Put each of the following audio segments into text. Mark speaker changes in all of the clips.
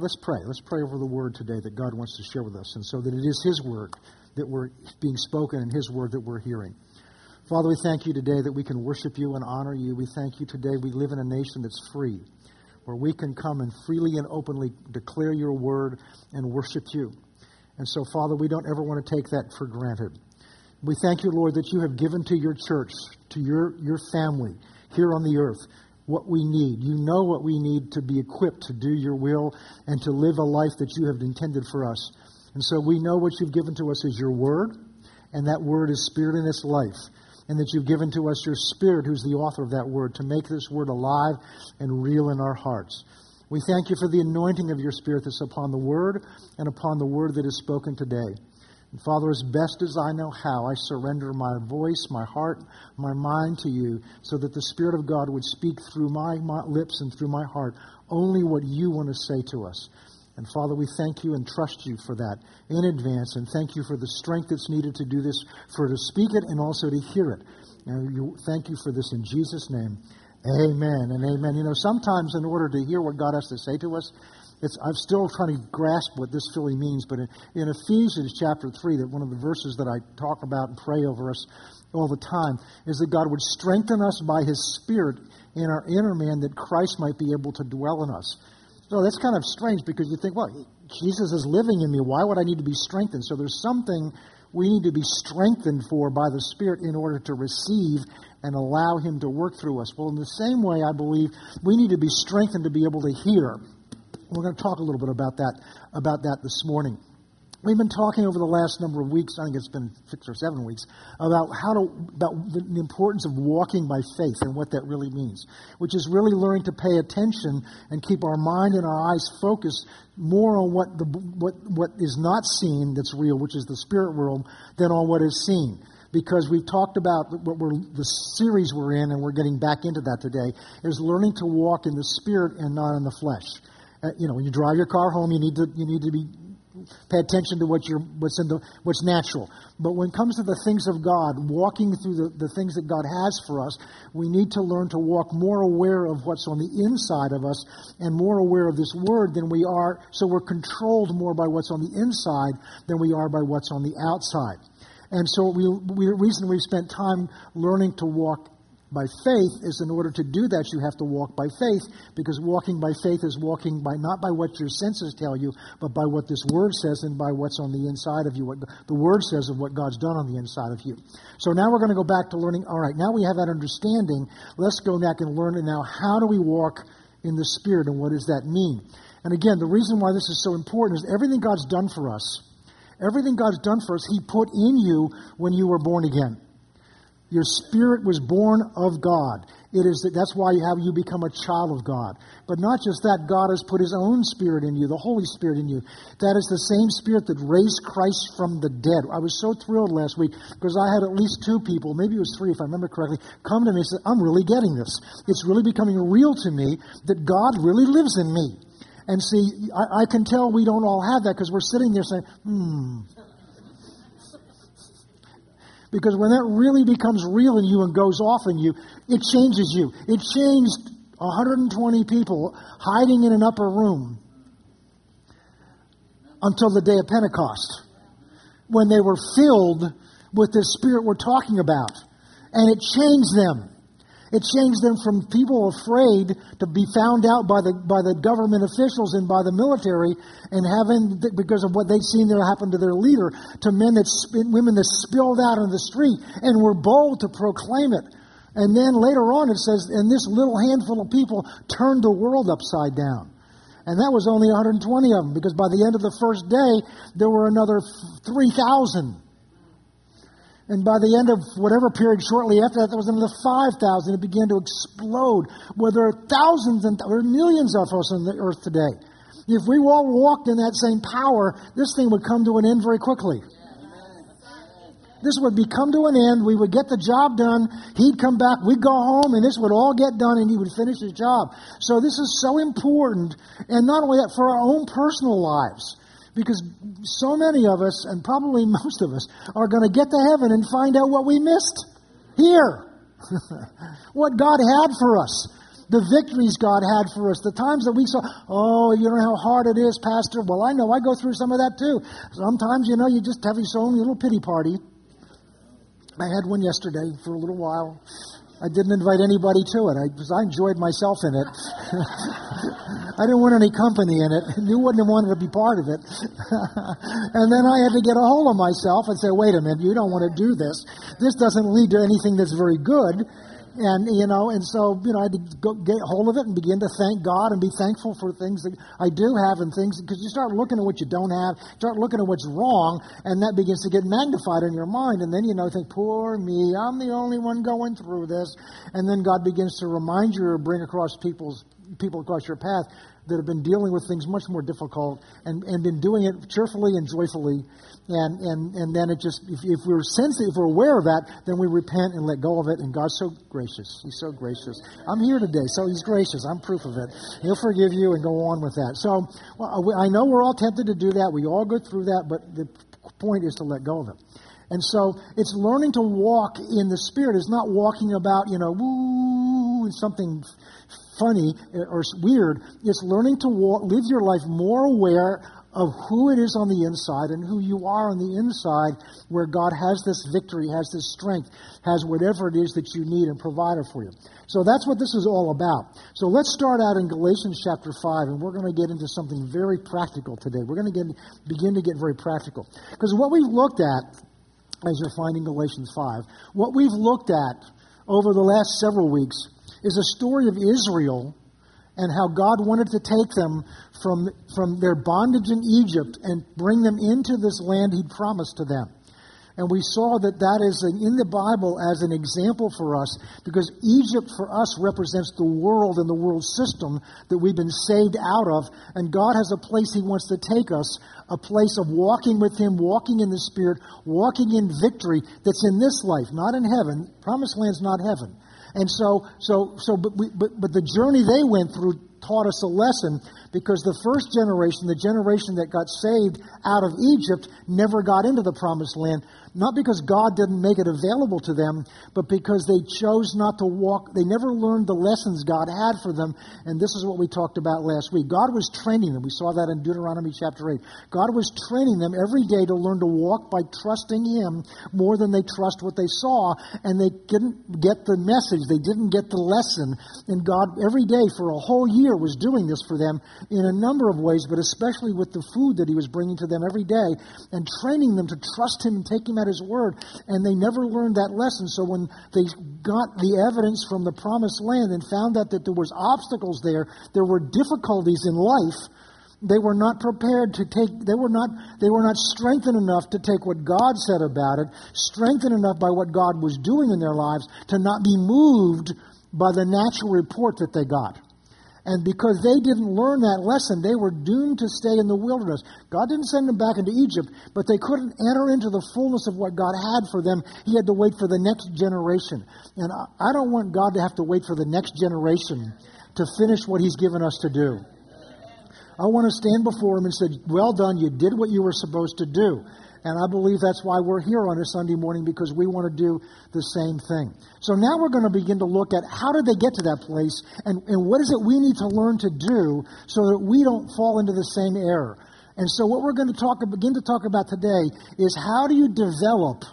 Speaker 1: Let's pray. Let's pray over the word today that God wants to share with us, and so that it is His word that we're being spoken and His word that we're hearing. Father, we thank you today that we can worship you and honor you. We thank you today we live in a nation that's free, where we can come and freely and openly declare your word and worship you. And so, Father, we don't ever want to take that for granted. We thank you, Lord, that you have given to your church, to your, your family here on the earth, what we need. You know what we need to be equipped to do your will and to live a life that you have intended for us. And so we know what you've given to us is your word, and that word is spirit in its life. And that you've given to us your spirit, who's the author of that word, to make this word alive and real in our hearts. We thank you for the anointing of your spirit that's upon the word and upon the word that is spoken today. And Father, as best as I know how, I surrender my voice, my heart, my mind to you so that the Spirit of God would speak through my, my lips and through my heart only what you want to say to us. And Father, we thank you and trust you for that in advance, and thank you for the strength that's needed to do this, for to speak it and also to hear it. And you, thank you for this in Jesus' name. Amen and amen. You know, sometimes in order to hear what God has to say to us, it's, I'm still trying to grasp what this fully means, but in, in Ephesians chapter 3, that one of the verses that I talk about and pray over us all the time is that God would strengthen us by His Spirit in our inner man that Christ might be able to dwell in us. So that's kind of strange because you think, well, Jesus is living in me. Why would I need to be strengthened? So there's something we need to be strengthened for by the Spirit in order to receive and allow Him to work through us. Well, in the same way, I believe we need to be strengthened to be able to hear. We're going to talk a little bit about that, about that this morning. We've been talking over the last number of weeks, I think it's been six or seven weeks, about how to about the importance of walking by faith and what that really means, which is really learning to pay attention and keep our mind and our eyes focused more on what the what what is not seen that's real, which is the spirit world, than on what is seen because we've talked about what we're, the series we're in, and we're getting back into that today, is learning to walk in the spirit and not in the flesh. Uh, you know, when you drive your car home, you need to you need to be pay attention to what you're, what's in the what's natural. But when it comes to the things of God, walking through the, the things that God has for us, we need to learn to walk more aware of what's on the inside of us and more aware of this word than we are. So we're controlled more by what's on the inside than we are by what's on the outside. And so we, we the reason we've spent time learning to walk by faith is in order to do that you have to walk by faith because walking by faith is walking by not by what your senses tell you but by what this word says and by what's on the inside of you what the word says of what god's done on the inside of you. So now we're going to go back to learning all right now we have that understanding let's go back and learn now how do we walk in the spirit and what does that mean? And again the reason why this is so important is everything god's done for us everything god's done for us he put in you when you were born again your spirit was born of God. It is that, that's why you have you become a child of God. But not just that, God has put His own Spirit in you, the Holy Spirit in you. That is the same Spirit that raised Christ from the dead. I was so thrilled last week because I had at least two people, maybe it was three if I remember correctly, come to me and say, "I'm really getting this. It's really becoming real to me that God really lives in me." And see, I, I can tell we don't all have that because we're sitting there saying, "Hmm." Because when that really becomes real in you and goes off in you, it changes you. It changed 120 people hiding in an upper room until the day of Pentecost when they were filled with the Spirit we're talking about. And it changed them. It changed them from people afraid to be found out by the, by the government officials and by the military and having, because of what they'd seen there happen to their leader, to men that, women that spilled out on the street and were bold to proclaim it. And then later on it says, and this little handful of people turned the world upside down. And that was only 120 of them because by the end of the first day, there were another 3,000 and by the end of whatever period shortly after that, there was another 5,000. It began to explode, where there are thousands and or millions of us on the earth today. If we all walked in that same power, this thing would come to an end very quickly. This would be come to an end. We would get the job done. He'd come back. We'd go home, and this would all get done, and he would finish his job. So this is so important, and not only that, for our own personal lives. Because so many of us, and probably most of us, are going to get to heaven and find out what we missed here. what God had for us. the victories God had for us, the times that we saw, oh, you know how hard it is, Pastor. Well, I know I go through some of that too. Sometimes, you know, you just have your own little pity party. I had one yesterday for a little while. I didn't invite anybody to it. I, I enjoyed myself in it. I didn't want any company in it. You wouldn't have wanted to be part of it. and then I had to get a hold of myself and say, wait a minute, you don't want to do this. This doesn't lead to anything that's very good. And, you know, and so, you know, I had to go get hold of it and begin to thank God and be thankful for things that I do have and things, because you start looking at what you don't have, start looking at what's wrong, and that begins to get magnified in your mind. And then, you know, think, poor me, I'm the only one going through this. And then God begins to remind you or bring across people's, people across your path that have been dealing with things much more difficult and, and been doing it cheerfully and joyfully. And, and, and then it just, if, if we're sensitive, if we're aware of that, then we repent and let go of it. And God's so gracious. He's so gracious. I'm here today, so He's gracious. I'm proof of it. He'll forgive you and go on with that. So well, I know we're all tempted to do that. We all go through that, but the point is to let go of it. And so it's learning to walk in the Spirit. It's not walking about, you know, woo, something funny or weird. It's learning to walk, live your life more aware of who it is on the inside and who you are on the inside, where God has this victory, has this strength, has whatever it is that you need and provided for you. So that's what this is all about. So let's start out in Galatians chapter 5, and we're going to get into something very practical today. We're going to get, begin to get very practical. Because what we've looked at, as you're finding Galatians 5, what we've looked at over the last several weeks is a story of Israel and how God wanted to take them from, from their bondage in Egypt and bring them into this land He'd promised to them. And we saw that that is in the Bible as an example for us because Egypt for us represents the world and the world system that we've been saved out of. And God has a place He wants to take us, a place of walking with Him, walking in the Spirit, walking in victory that's in this life, not in heaven. Promised land's not heaven. And so, so, so, but, we, but, but the journey they went through taught us a lesson because the first generation, the generation that got saved out of Egypt, never got into the promised land. Not because God didn't make it available to them, but because they chose not to walk. They never learned the lessons God had for them. And this is what we talked about last week. God was training them. We saw that in Deuteronomy chapter 8. God was training them every day to learn to walk by trusting Him more than they trust what they saw. And they didn't get the message, they didn't get the lesson. And God, every day for a whole year, was doing this for them in a number of ways, but especially with the food that He was bringing to them every day and training them to trust Him and take Him at His word, and they never learned that lesson. So when they got the evidence from the promised land and found out that there was obstacles there, there were difficulties in life, they were not prepared to take they were not they were not strengthened enough to take what God said about it, strengthened enough by what God was doing in their lives to not be moved by the natural report that they got. And because they didn't learn that lesson, they were doomed to stay in the wilderness. God didn't send them back into Egypt, but they couldn't enter into the fullness of what God had for them. He had to wait for the next generation. And I don't want God to have to wait for the next generation to finish what He's given us to do. I want to stand before Him and say, Well done, you did what you were supposed to do. And I believe that's why we're here on a Sunday morning because we want to do the same thing. So now we're going to begin to look at how did they get to that place and, and what is it we need to learn to do so that we don't fall into the same error. And so what we're going to talk, begin to talk about today is how do you develop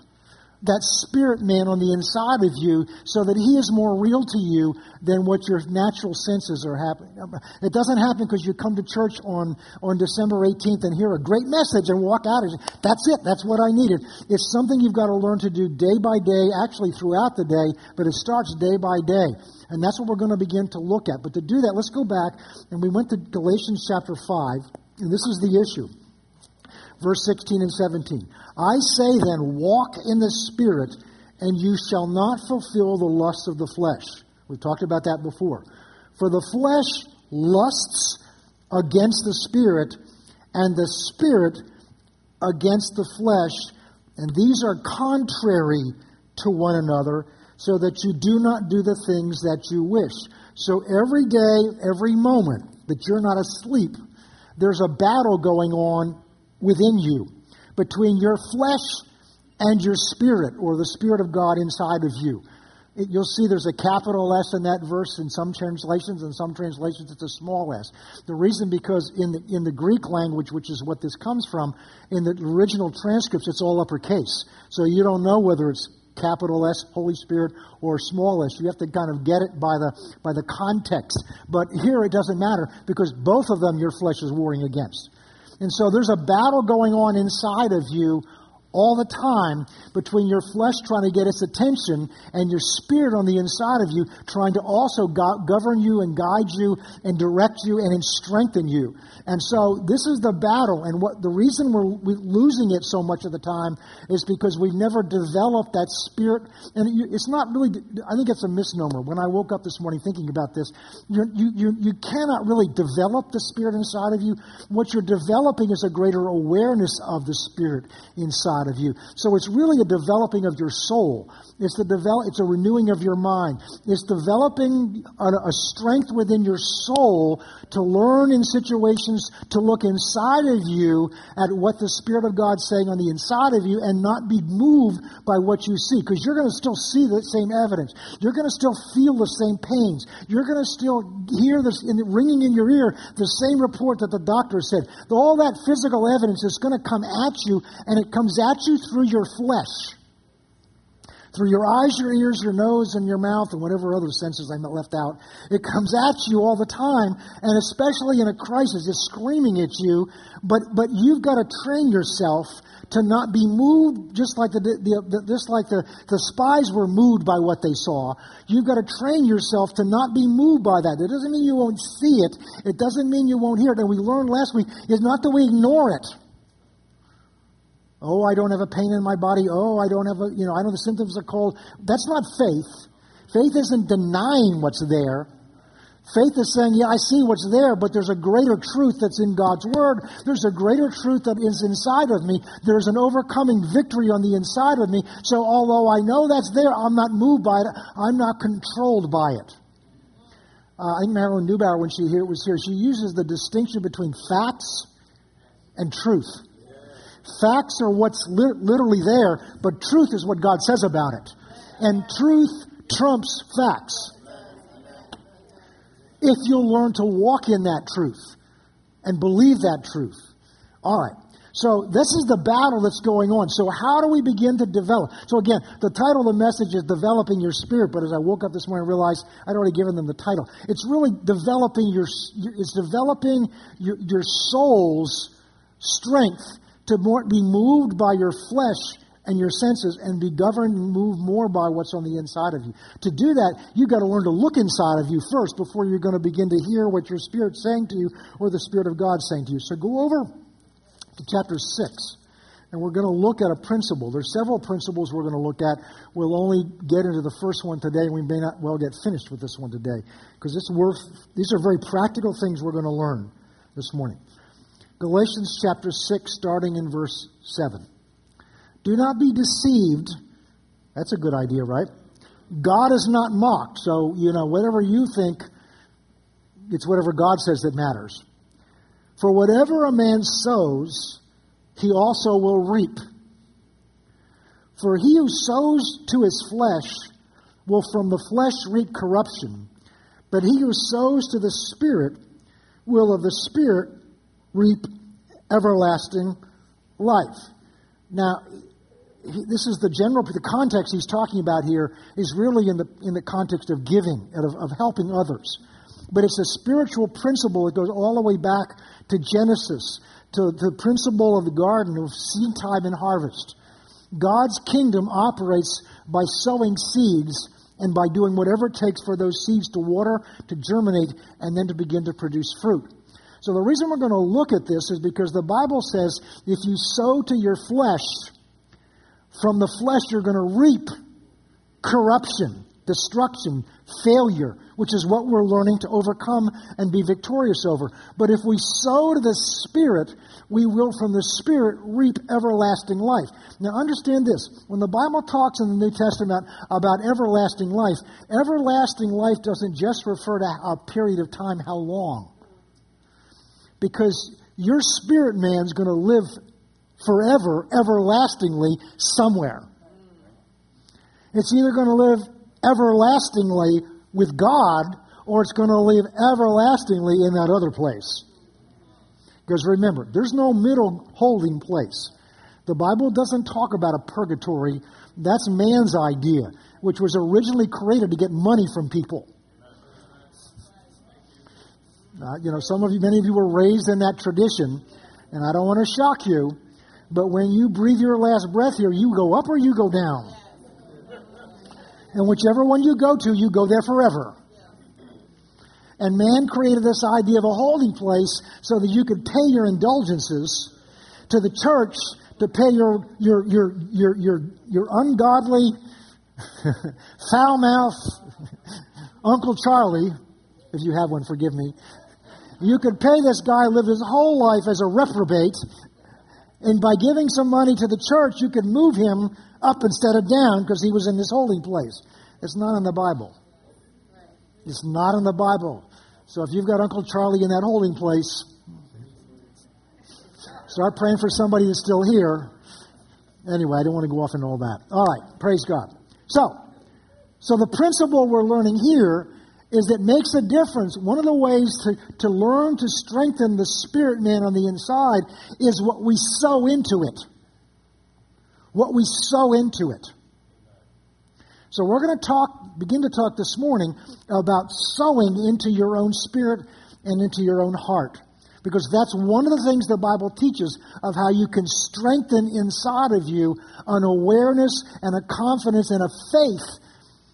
Speaker 1: that spirit man on the inside of you so that he is more real to you than what your natural senses are happening. It doesn't happen because you come to church on, on December 18th and hear a great message and walk out and that's it, that's what I needed. It's something you've got to learn to do day by day, actually throughout the day, but it starts day by day. And that's what we're going to begin to look at. But to do that, let's go back and we went to Galatians chapter 5, and this is the issue verse 16 and 17. I say then, walk in the Spirit, and you shall not fulfill the lusts of the flesh. We've talked about that before. For the flesh lusts against the Spirit, and the Spirit against the flesh, and these are contrary to one another, so that you do not do the things that you wish. So every day, every moment that you're not asleep, there's a battle going on within you, between your flesh and your spirit, or the Spirit of God inside of you. it, you'll see there's a capital S in that verse in some translations, and some translations it's a small s. The reason because in the, in the Greek language, which is what this comes from, in the original transcripts, it's all uppercase. So you don't know whether it's capital S, Holy Spirit, or small s. You have to kind of get it by the, by the context. But here it doesn't matter because both of them your flesh is warring against. And so there's a battle going on inside of you all the time between your flesh trying to get its attention and your spirit on the inside of you trying to also go- govern you and guide you and direct you and strengthen you. And so this is the battle. And what the reason we're losing it so much of the time is because we've never developed that spirit. And it's not really, I think it's a misnomer. When I woke up this morning thinking about this, you, you, you cannot really develop the spirit inside of you. What you're developing is a greater awareness of the spirit inside of you. So it's really a developing of your soul. It's, the develop, it's a renewing of your mind. It's developing a, a strength within your soul to learn in situations to look inside of you at what the Spirit of God's saying on the inside of you and not be moved by what you see. Because you're going to still see the same evidence. You're going to still feel the same pains. You're going to still hear this in, ringing in your ear the same report that the doctor said. All that physical evidence is going to come at you and it comes you through your flesh through your eyes, your ears, your nose, and your mouth, and whatever other senses I left out. It comes at you all the time, and especially in a crisis, it's screaming at you. But but you've got to train yourself to not be moved, just like the, the, the just like the, the spies were moved by what they saw. You've got to train yourself to not be moved by that. It doesn't mean you won't see it. It doesn't mean you won't hear it. And we learned last week is not that we ignore it. Oh, I don't have a pain in my body. Oh, I don't have a, you know, I know the symptoms are cold. That's not faith. Faith isn't denying what's there. Faith is saying, yeah, I see what's there, but there's a greater truth that's in God's Word. There's a greater truth that is inside of me. There's an overcoming victory on the inside of me. So although I know that's there, I'm not moved by it. I'm not controlled by it. Uh, I think Marilyn Neubauer, when she here, was here, she uses the distinction between facts and truth. Facts are what's li- literally there, but truth is what God says about it. And truth trumps facts. If you'll learn to walk in that truth and believe that truth. All right. So this is the battle that's going on. So how do we begin to develop? So again, the title of the message is developing your spirit. But as I woke up this morning, I realized I'd already given them the title. It's really developing your. It's developing your, your soul's strength to more, be moved by your flesh and your senses and be governed and moved more by what's on the inside of you. To do that, you've got to learn to look inside of you first before you're going to begin to hear what your spirit's saying to you or the Spirit of God saying to you. So go over to chapter 6, and we're going to look at a principle. There's several principles we're going to look at. We'll only get into the first one today, and we may not well get finished with this one today because it's worth, these are very practical things we're going to learn this morning. Galatians chapter 6, starting in verse 7. Do not be deceived. That's a good idea, right? God is not mocked. So, you know, whatever you think, it's whatever God says that matters. For whatever a man sows, he also will reap. For he who sows to his flesh will from the flesh reap corruption, but he who sows to the Spirit will of the Spirit reap everlasting life. Now, this is the general, the context he's talking about here is really in the, in the context of giving and of, of helping others. But it's a spiritual principle that goes all the way back to Genesis, to the principle of the garden of seed time and harvest. God's kingdom operates by sowing seeds and by doing whatever it takes for those seeds to water, to germinate, and then to begin to produce fruit. So the reason we're going to look at this is because the Bible says if you sow to your flesh, from the flesh you're going to reap corruption, destruction, failure, which is what we're learning to overcome and be victorious over. But if we sow to the Spirit, we will from the Spirit reap everlasting life. Now understand this. When the Bible talks in the New Testament about everlasting life, everlasting life doesn't just refer to a period of time, how long because your spirit man's going to live forever, everlastingly, somewhere. It's either going to live everlastingly with God, or it's going to live everlastingly in that other place. Because remember, there's no middle holding place. The Bible doesn't talk about a purgatory. That's man's idea, which was originally created to get money from people. Uh, you know, some of you, many of you were raised in that tradition, and I don't want to shock you, but when you breathe your last breath here, you go up or you go down. And whichever one you go to, you go there forever. And man created this idea of a holding place so that you could pay your indulgences to the church to pay your your your your your, your ungodly foul mouth Uncle Charlie, if you have one, forgive me, you could pay this guy live his whole life as a reprobate, and by giving some money to the church, you could move him up instead of down because he was in this holding place. It's not in the Bible. It's not in the Bible. So if you've got Uncle Charlie in that holding place, start praying for somebody that's still here. Anyway, I don't want to go off into all that. All right, praise God. So, so the principle we're learning here is that makes a difference. One of the ways to, to learn to strengthen the spirit man on the inside is what we sow into it. What we sow into it. So we're going to talk, begin to talk this morning about sowing into your own spirit and into your own heart. Because that's one of the things the Bible teaches of how you can strengthen inside of you an awareness and a confidence and a faith.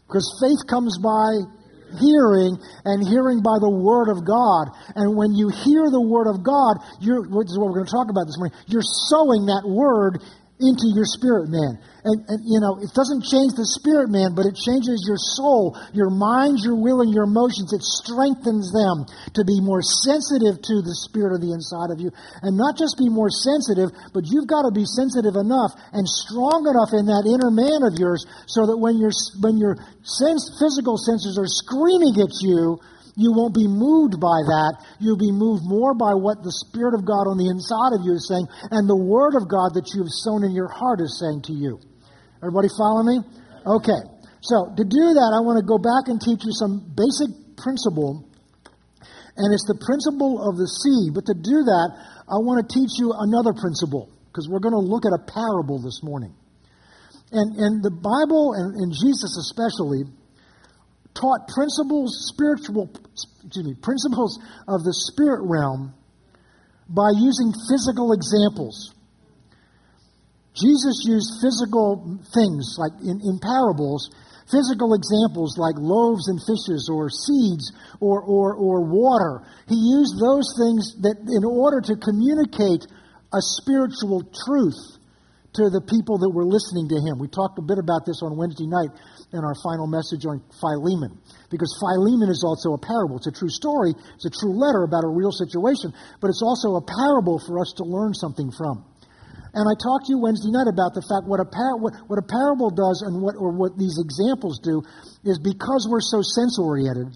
Speaker 1: Because faith comes by hearing and hearing by the Word of God. And when you hear the Word of God, you're, this is what we're going to talk about this morning, you're sowing that Word into your spirit man. And, and, you know, it doesn't change the spirit man, but it changes your soul, your mind, your will, and your emotions. It strengthens them to be more sensitive to the spirit of the inside of you. And not just be more sensitive, but you've got to be sensitive enough and strong enough in that inner man of yours so that when, your when your sense, physical senses are screaming at you, you won't be moved by that. You'll be moved more by what the Spirit of God on the inside of you is saying and the Word of God that you have sown in your heart is saying to you. Everybody follow me? Okay. So, to do that, I want to go back and teach you some basic principle, and it's the principle of the seed. But to do that, I want to teach you another principle, because we're going to look at a parable this morning. And, and the Bible, and, and Jesus especially, taught principles, spiritual, excuse me, principles of the spirit realm by using physical examples. Jesus used physical things like in, in parables, physical examples like loaves and fishes or seeds or, or, or water. He used those things that in order to communicate a spiritual truth to the people that were listening to him. We talked a bit about this on Wednesday night in our final message on Philemon. Because Philemon is also a parable. It's a true story, it's a true letter about a real situation, but it's also a parable for us to learn something from. And I talked to you Wednesday night about the fact what a, par- what, what a parable does and what, or what these examples do is because we're so sense oriented,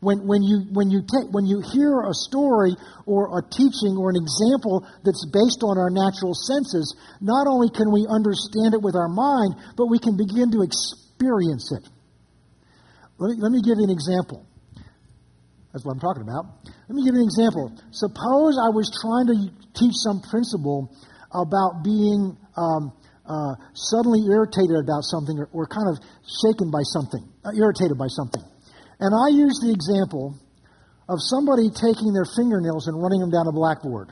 Speaker 1: when, when, you, when, you take, when you hear a story or a teaching or an example that's based on our natural senses, not only can we understand it with our mind, but we can begin to experience it. Let me, let me give you an example. That's what I'm talking about. Let me give you an example. Suppose I was trying to teach some principle about being um, uh, suddenly irritated about something or, or, kind of shaken by something, uh, irritated by something. And I use the example of somebody taking their fingernails and running them down a blackboard.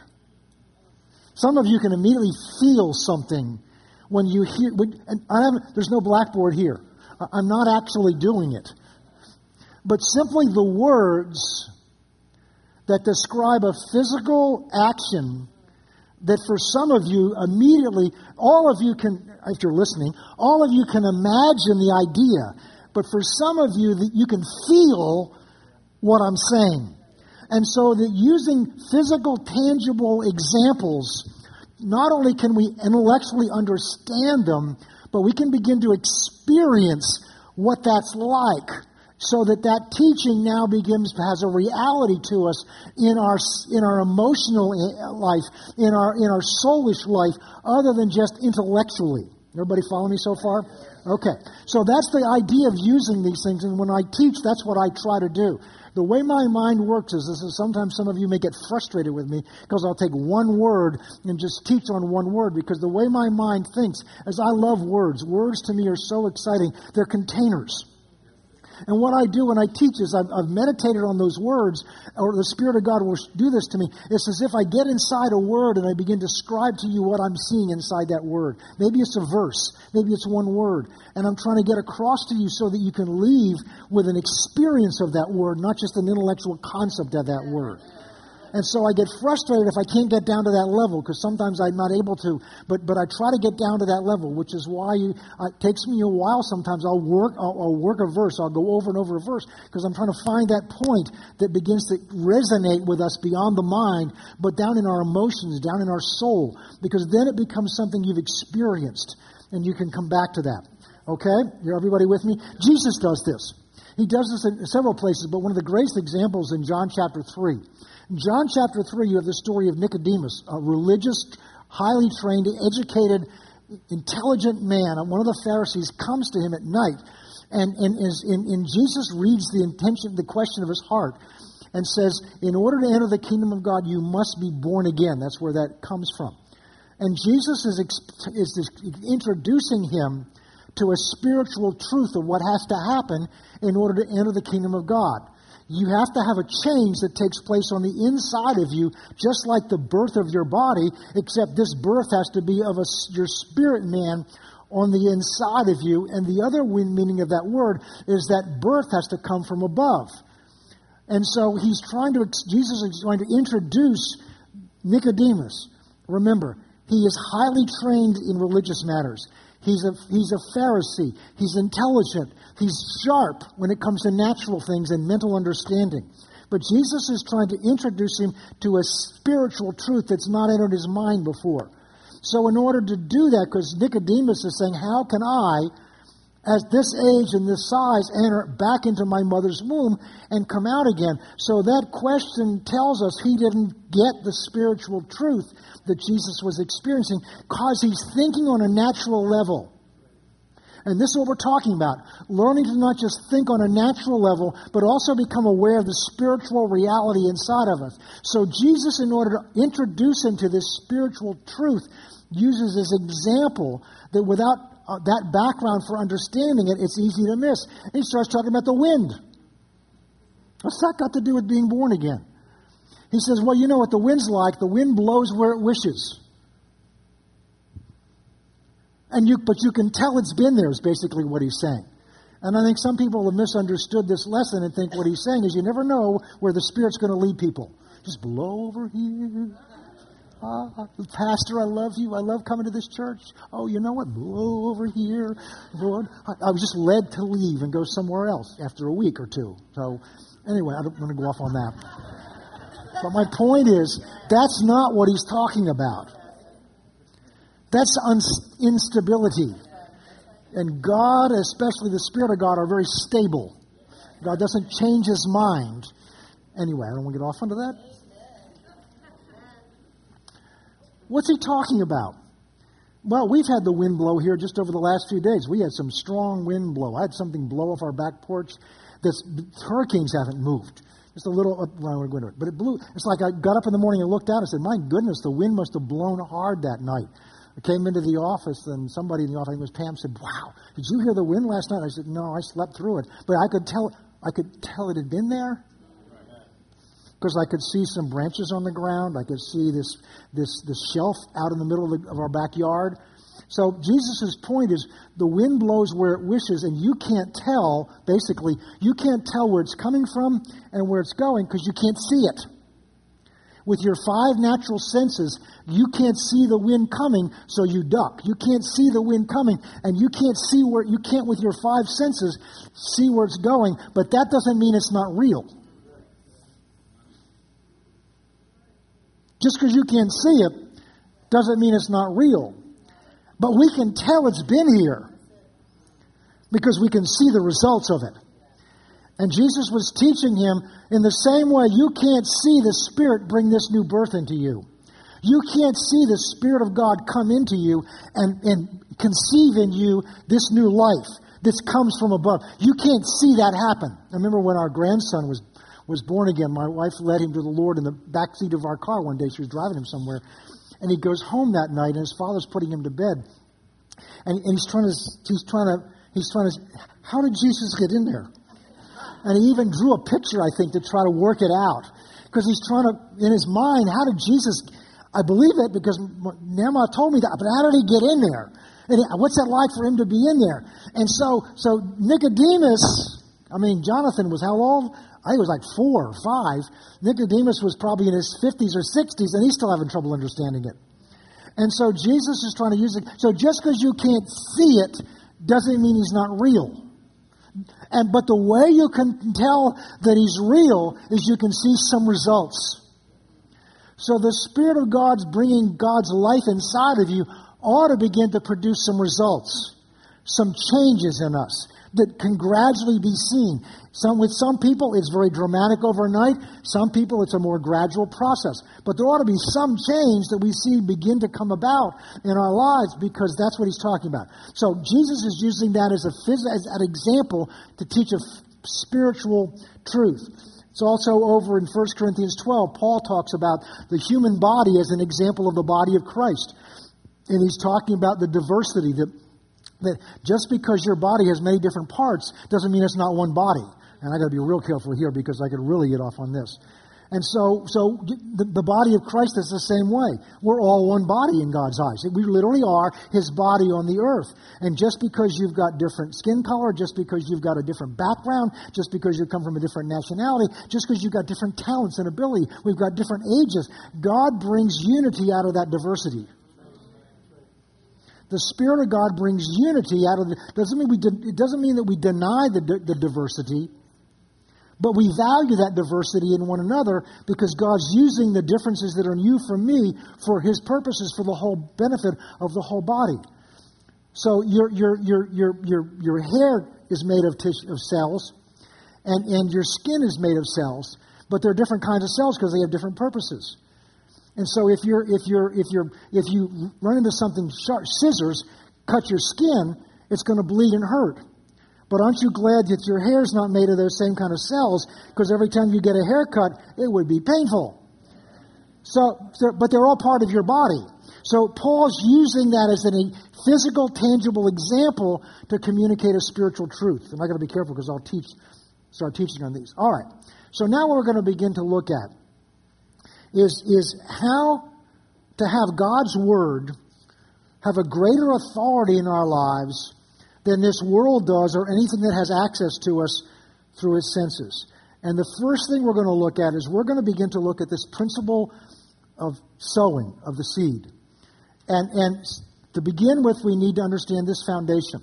Speaker 1: Some of you can immediately feel something when you hear, when, I have, there's no blackboard here. I'm not actually doing it. But simply the words that describe a physical action that for some of you immediately, all of you can, if you're listening, all of you can imagine the idea. But for some of you, that you can feel what I'm saying. And so that using physical, tangible examples, not only can we intellectually understand them, but we can begin to experience what that's like so that that teaching now begins has a reality to us in our in our emotional eh, life in our in our soulish life other than just intellectually Everybody follow me so far? Okay. So that's the idea of using these things. And when I teach, that's what I try to do. The way my mind works is, this is sometimes some of you may get frustrated with me because I'll take one word and just teach on one word because the way my mind thinks, as I love words, words to me are so exciting. They're containers. And what I do when I teach is I've, I've, meditated on those words, or the Spirit of God will do this to me. It's as if I get inside a word and I begin to describe to you what I'm seeing inside that word. Maybe it's a verse, maybe it's one word, and I'm trying to get across to you so that you can leave with an experience of that word, not just an intellectual concept of that word. And so I get frustrated if I can't get down to that level because sometimes I'm not able to. But, but I try to get down to that level, which is why you, uh, it takes me a while sometimes. I'll work, I'll, I'll work a verse. I'll go over and over a verse because I'm trying to find that point that begins to resonate with us beyond the mind, but down in our emotions, down in our soul, because then it becomes something you've experienced and you can come back to that. Okay? You're everybody with me? Jesus does this. He does this in several places, but one of the greatest examples in John chapter 3. John chapter 3, you have the story of Nicodemus, a religious, highly trained, educated, intelligent man, one of the Pharisees, comes to him at night. And, and, is, and, and Jesus reads the intention, the question of his heart, and says, In order to enter the kingdom of God, you must be born again. That's where that comes from. And Jesus is, is introducing him to a spiritual truth of what has to happen in order to enter the kingdom of God. You have to have a change that takes place on the inside of you, just like the birth of your body, except this birth has to be of a, your spirit man on the inside of you. And the other meaning of that word is that birth has to come from above. And so he's trying to, Jesus is going to introduce Nicodemus. Remember, he is highly trained in religious matters. He's a, he's a Pharisee. He's intelligent. He's sharp when it comes to natural things and mental understanding. But Jesus is trying to introduce him to a spiritual truth that's not entered his mind before. So, in order to do that, because Nicodemus is saying, How can I, at this age and this size, enter back into my mother's womb and come out again? So, that question tells us he didn't get the spiritual truth that Jesus was experiencing because he's thinking on a natural level. And this is what we're talking about learning to not just think on a natural level, but also become aware of the spiritual reality inside of us. So, Jesus, in order to introduce him to this spiritual truth, uses this example that without uh, that background for understanding it, it's easy to miss. He starts talking about the wind. What's that got to do with being born again? He says, Well, you know what the wind's like. The wind blows where it wishes. And you, but you can tell it's been there, is basically what he's saying. And I think some people have misunderstood this lesson and think what he's saying is you never know where the Spirit's going to lead people. Just blow over here. Ah, Pastor, I love you. I love coming to this church. Oh, you know what? Blow over here. Lord, I, I was just led to leave and go somewhere else after a week or two. So, anyway, I don't want to go off on that. But my point is, that's not what he's talking about. That's un- instability. And God, especially the Spirit of God, are very stable. God doesn't change his mind. Anyway, I don't want to get off onto that. What's he talking about? Well, we've had the wind blow here just over the last few days. We had some strong wind blow. I had something blow off our back porch. This hurricanes haven't moved. Just a little, uh, well, we're to it. But it blew. It's like I got up in the morning and looked out and said, my goodness, the wind must have blown hard that night. I came into the office and somebody in the office, I think it was Pam, said, wow, did you hear the wind last night? I said, no, I slept through it. But I could tell, I could tell it had been there because I could see some branches on the ground. I could see this, this, this shelf out in the middle of, the, of our backyard. So Jesus' point is the wind blows where it wishes, and you can't tell, basically, you can't tell where it's coming from and where it's going because you can't see it. With your five natural senses, you can't see the wind coming, so you duck. You can't see the wind coming, and you can't see where, you can't with your five senses see where it's going, but that doesn't mean it's not real. Just because you can't see it doesn't mean it's not real. But we can tell it's been here because we can see the results of it. And Jesus was teaching him in the same way you can't see the Spirit bring this new birth into you. You can't see the Spirit of God come into you and, and conceive in you this new life. This comes from above. You can't see that happen. I remember when our grandson was, was born again, my wife led him to the Lord in the back seat of our car one day. She was driving him somewhere. And he goes home that night, and his father's putting him to bed. And, and he's trying to, he's trying to, he's trying to, how did Jesus get in there? And he even drew a picture, I think, to try to work it out. Because he's trying to, in his mind, how did Jesus, I believe it because Nehemiah told me that, but how did he get in there? And what's that like for him to be in there? And so, so Nicodemus, I mean, Jonathan was how old? I think it was like four or five. Nicodemus was probably in his 50s or 60s, and he's still having trouble understanding it. And so Jesus is trying to use it. So just because you can't see it doesn't mean he's not real. And but the way you can tell that he's real is you can see some results. So the Spirit of God's bringing God's life inside of you ought to begin to produce some results, some changes in us that can gradually be seen. Some, with some people, it's very dramatic overnight. Some people, it's a more gradual process. But there ought to be some change that we see begin to come about in our lives because that's what he's talking about. So Jesus is using that as, a as an example to teach a f- spiritual truth. It's also over in 1 Corinthians 12. Paul talks about the human body as an example of the body of Christ. And he's talking about the diversity that that just because your body has many different parts doesn't mean it's not one body. And I got to be real careful here because I could really get off on this. And so, so the, the, body of Christ is the same way. We're all one body in God's eyes. We literally are His body on the earth. And just because you've got different skin color, just because you've got a different background, just because you come from a different nationality, just because you've got different talents and ability, we've got different ages, God brings unity out of that diversity. The Spirit of God brings unity out of the. Doesn't mean we de, it doesn't mean that we deny the, the diversity, but we value that diversity in one another because God's using the differences that are you from me for His purposes for the whole benefit of the whole body. So your your your your your your hair is made of tissue, of cells, and and your skin is made of cells, but they're different kinds of cells because they have different purposes. And so if you're if you're if you're if you run into something sharp, scissors cut your skin, it's going to bleed and hurt. But aren't you glad that your hair's not made of those same kind of cells? Because every time you get a haircut, it would be painful. So, but they're all part of your body. So Paul's using that as a physical, tangible example to communicate a spiritual truth. And I got to be careful because I'll teach, start teaching on these. All right. So now we're going to begin to look at is, is how to have God's Word have a greater authority in our lives than this world does or anything that has access to us through its senses. And the first thing we're going to look at is we're going to begin to look at this principle of sowing of the seed. And, and to begin with, we need to understand this foundation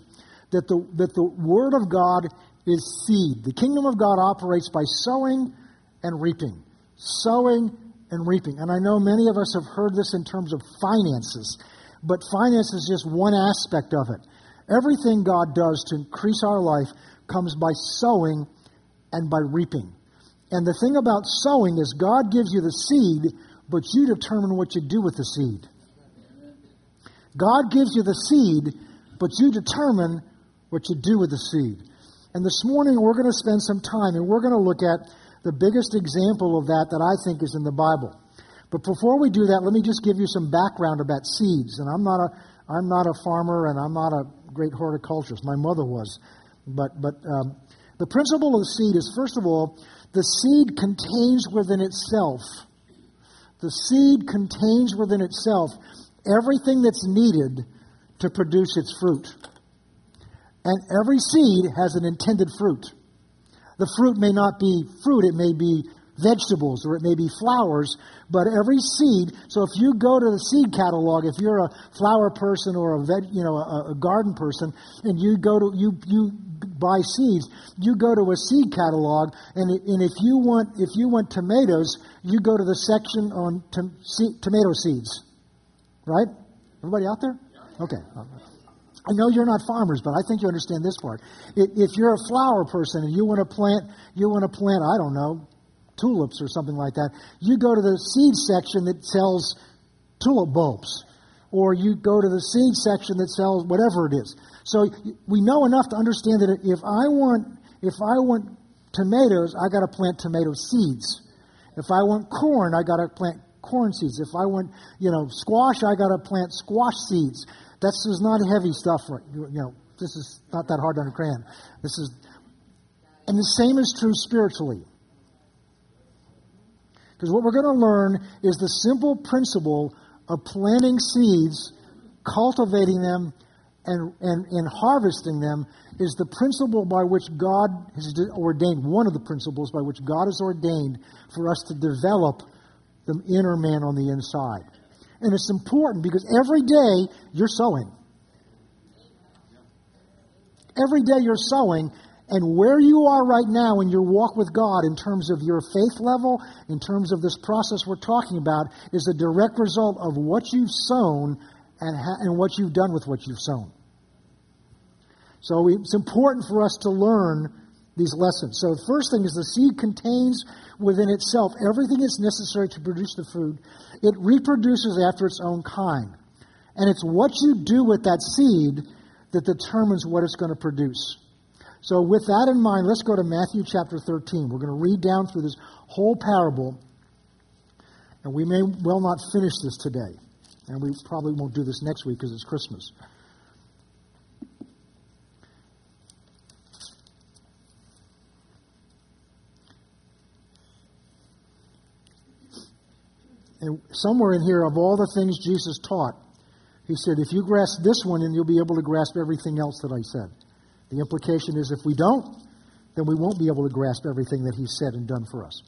Speaker 1: that the, that the Word of God is seed. The kingdom of God operates by sowing and reaping. Sowing and reaping. And I know many of us have heard this in terms of finances, but finance is just one aspect of it. Everything God does to increase our life comes by sowing and by reaping. And the thing about sowing is God gives you the seed, but you determine what you do with the seed. God gives you the seed, but you determine what you do with the seed. And this morning we're going to spend some time and we're going to look at the biggest example of that that I think is in the Bible. But before we do that, let me just give you some background about seeds. And I'm not a, I'm not a farmer and I'm not a great horticulturist. My mother was. But, but um, the principle of the seed is, first of all, the seed contains within itself, the seed contains within itself everything that's needed to produce its fruit. And every seed has an intended fruit. The fruit may not be fruit, it may be vegetables or it may be flowers, but every seed. So if you go to the seed catalog, if you're a flower person or a veg, you know a, a garden person, and you go to you you buy seeds, you go to a seed catalog, and and if you want if you want tomatoes, you go to the section on see, tomato seeds, right? Everybody out there? Okay. I know you're not farmers, but I think you understand this part. If you're a flower person and you want to plant, you want to plant, I don't know, tulips or something like that, you go to the seed section that sells tulip bulbs. Or you go to the seed section that sells whatever it is. So we know enough to understand that if I want, if I want tomatoes, I got to plant tomato seeds. If I want corn, I got to plant corn seeds. If I want, you know, squash, I got to plant squash seeds. That's is not heavy stuff, right? You know, this is not that hard to understand. This is, and the same is true spiritually. Because what we're going to learn is the simple principle of planting seeds, cultivating them, and, and, and harvesting them is the principle by which God has ordained, one of the principles by which God has ordained for us to develop the inner man on the inside. And it's important because every day you're sowing. Every day you're sowing, and where you are right now in your walk with God, in terms of your faith level, in terms of this process we're talking about, is a direct result of what you've sown and, ha- and what you've done with what you've sown. So it's important for us to learn these lessons. So the first thing is the seed contains within itself everything that's necessary to produce the food. It reproduces after its own kind. And it's what you do with that seed that determines what it's going to produce. So, with that in mind, let's go to Matthew chapter 13. We're going to read down through this whole parable, and we may well not finish this today. And we probably won't do this next week because it's Christmas. And somewhere in here, of all the things Jesus taught, he said, if you grasp this one, then you'll be able to grasp everything else that I said. The implication is if we don't, then we won't be able to grasp everything that he said and done for us.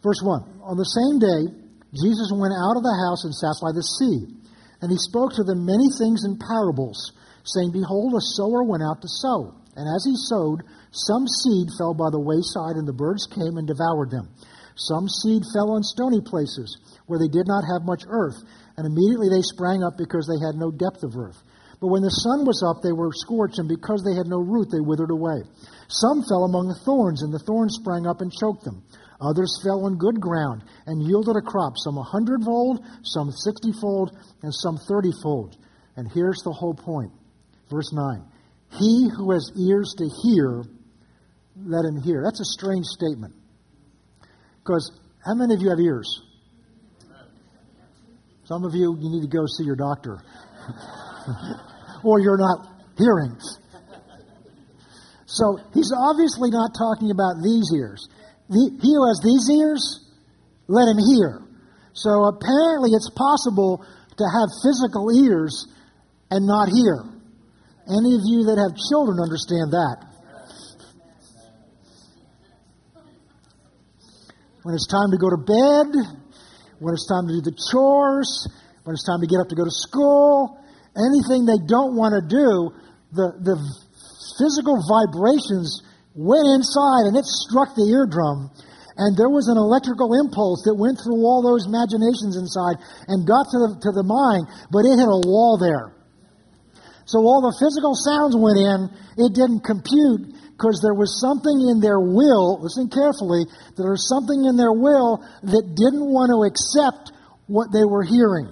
Speaker 1: Verse 1 On the same day, Jesus went out of the house and sat by the sea. And he spoke to them many things in parables, saying, Behold, a sower went out to sow. And as he sowed, some seed fell by the wayside, and the birds came and devoured them. Some seed fell on stony places where they did not have much earth, and immediately they sprang up because they had no depth of earth. But when the sun was up, they were scorched, and because they had no root, they withered away. Some fell among the thorns, and the thorns sprang up and choked them. Others fell on good ground and yielded a crop, some a hundredfold, some sixtyfold, and some thirtyfold. And here's the whole point. Verse 9 He who has ears to hear, let him hear. That's a strange statement. Because how many of you have ears? Some of you, you need to go see your doctor. or you're not hearing. So he's obviously not talking about these ears. The, he who has these ears, let him hear. So apparently it's possible to have physical ears and not hear. Any of you that have children understand that. When it's time to go to bed, when it's time to do the chores, when it's time to get up to go to school, anything they don't want to do, the, the physical vibrations went inside and it struck the eardrum. And there was an electrical impulse that went through all those imaginations inside and got to the, to the mind, but it hit a wall there. So all the physical sounds went in, it didn't compute because there was something in their will, listen carefully, there was something in their will that didn't want to accept what they were hearing.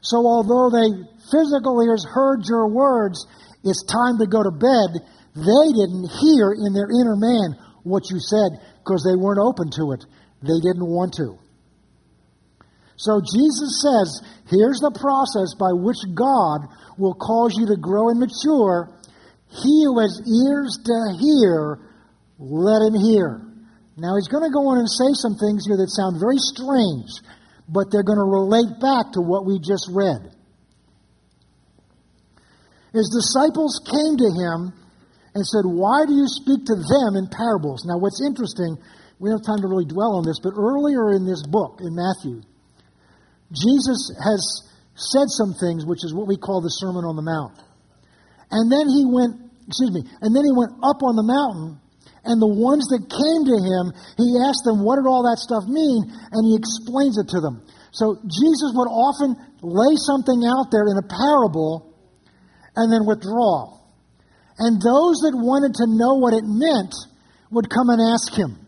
Speaker 1: So although they physical ears heard your words, it's time to go to bed, they didn't hear in their inner man what you said because they weren't open to it. They didn't want to. So Jesus says, here's the process by which God will cause you to grow and mature he who has ears to hear, let him hear. Now, he's going to go on and say some things here that sound very strange, but they're going to relate back to what we just read. His disciples came to him and said, Why do you speak to them in parables? Now, what's interesting, we don't have time to really dwell on this, but earlier in this book, in Matthew, Jesus has said some things, which is what we call the Sermon on the Mount. And then he went, excuse me, and then he went up on the mountain. And the ones that came to him, he asked them, What did all that stuff mean? And he explains it to them. So Jesus would often lay something out there in a parable and then withdraw. And those that wanted to know what it meant would come and ask him.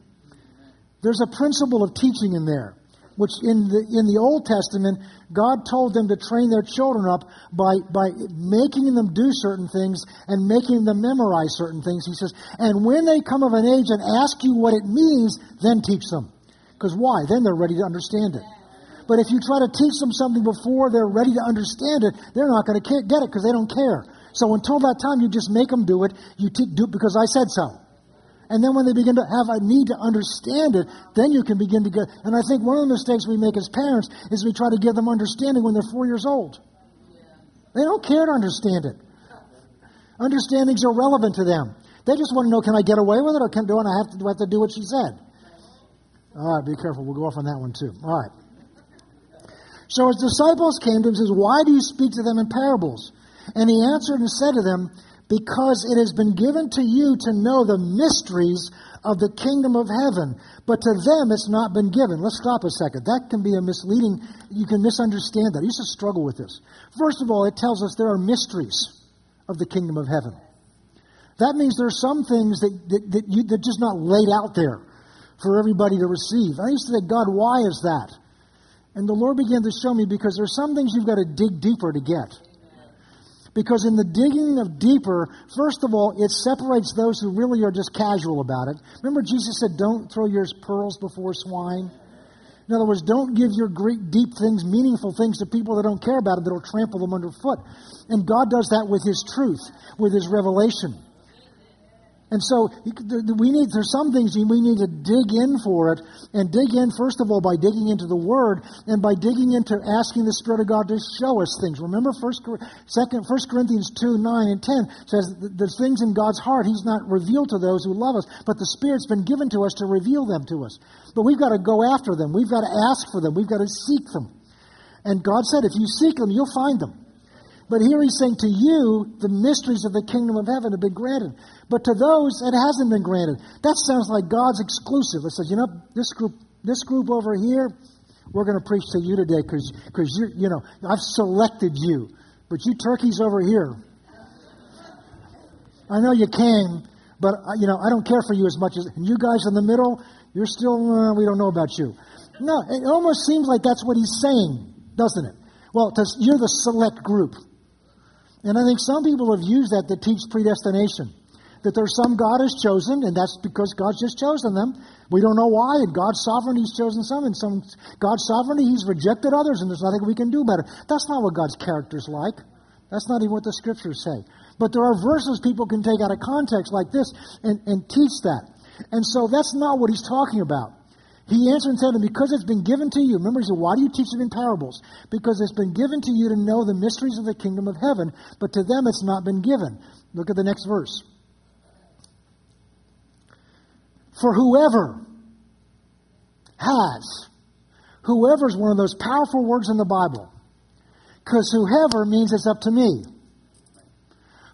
Speaker 1: There's a principle of teaching in there. Which in the, in the Old Testament, God told them to train their children up by, by making them do certain things and making them memorize certain things. He says, and when they come of an age and ask you what it means, then teach them. Because why? Then they're ready to understand it. But if you try to teach them something before they're ready to understand it, they're not going to get it because they don't care. So until that time, you just make them do it. You do it because I said so. And then when they begin to have a need to understand it, then you can begin to get. And I think one of the mistakes we make as parents is we try to give them understanding when they're four years old. They don't care to understand it. Understanding's irrelevant to them. They just want to know, can I get away with it, or can do I have to, do I have to do what she said? All right, be careful. We'll go off on that one too. All right. So his disciples came to him and says, Why do you speak to them in parables? And he answered and said to them, because it has been given to you to know the mysteries of the kingdom of heaven, but to them it's not been given. Let's stop a second. That can be a misleading, you can misunderstand that. You should struggle with this. First of all, it tells us there are mysteries of the kingdom of heaven. That means there are some things that, that, that, you, that just not laid out there for everybody to receive. I used to say, God, why is that? And the Lord began to show me because there's some things you've got to dig deeper to get. Because in the digging of deeper, first of all, it separates those who really are just casual about it. Remember, Jesus said, Don't throw your pearls before swine. In other words, don't give your great, deep things, meaningful things to people that don't care about it, that'll trample them underfoot. And God does that with His truth, with His revelation. And so we need, there's some things we need to dig in for it and dig in, first of all, by digging into the Word and by digging into asking the Spirit of God to show us things. Remember 1 Corinthians 2, 9 and 10 says the things in God's heart He's not revealed to those who love us, but the Spirit's been given to us to reveal them to us. But we've got to go after them. We've got to ask for them. We've got to seek them. And God said, if you seek them, you'll find them. But here he's saying to you, the mysteries of the kingdom of heaven have been granted. But to those, it hasn't been granted. That sounds like God's exclusive. It says, you know, this group, this group over here, we're going to preach to you today because you you know I've selected you, but you turkeys over here. I know you came, but uh, you know I don't care for you as much as you guys in the middle. You're still uh, we don't know about you. No, it almost seems like that's what he's saying, doesn't it? Well, you're the select group. And I think some people have used that to teach predestination. That there's some God has chosen, and that's because God's just chosen them. We don't know why. In God's sovereignty, He's chosen some. In some God's sovereignty, He's rejected others, and there's nothing we can do about it. That's not what God's character's like. That's not even what the scriptures say. But there are verses people can take out of context like this and, and teach that. And so that's not what he's talking about. He answered and said to him, Because it's been given to you. Remember, he said, Why do you teach it in parables? Because it's been given to you to know the mysteries of the kingdom of heaven, but to them it's not been given. Look at the next verse. For whoever has, whoever is one of those powerful words in the Bible, because whoever means it's up to me.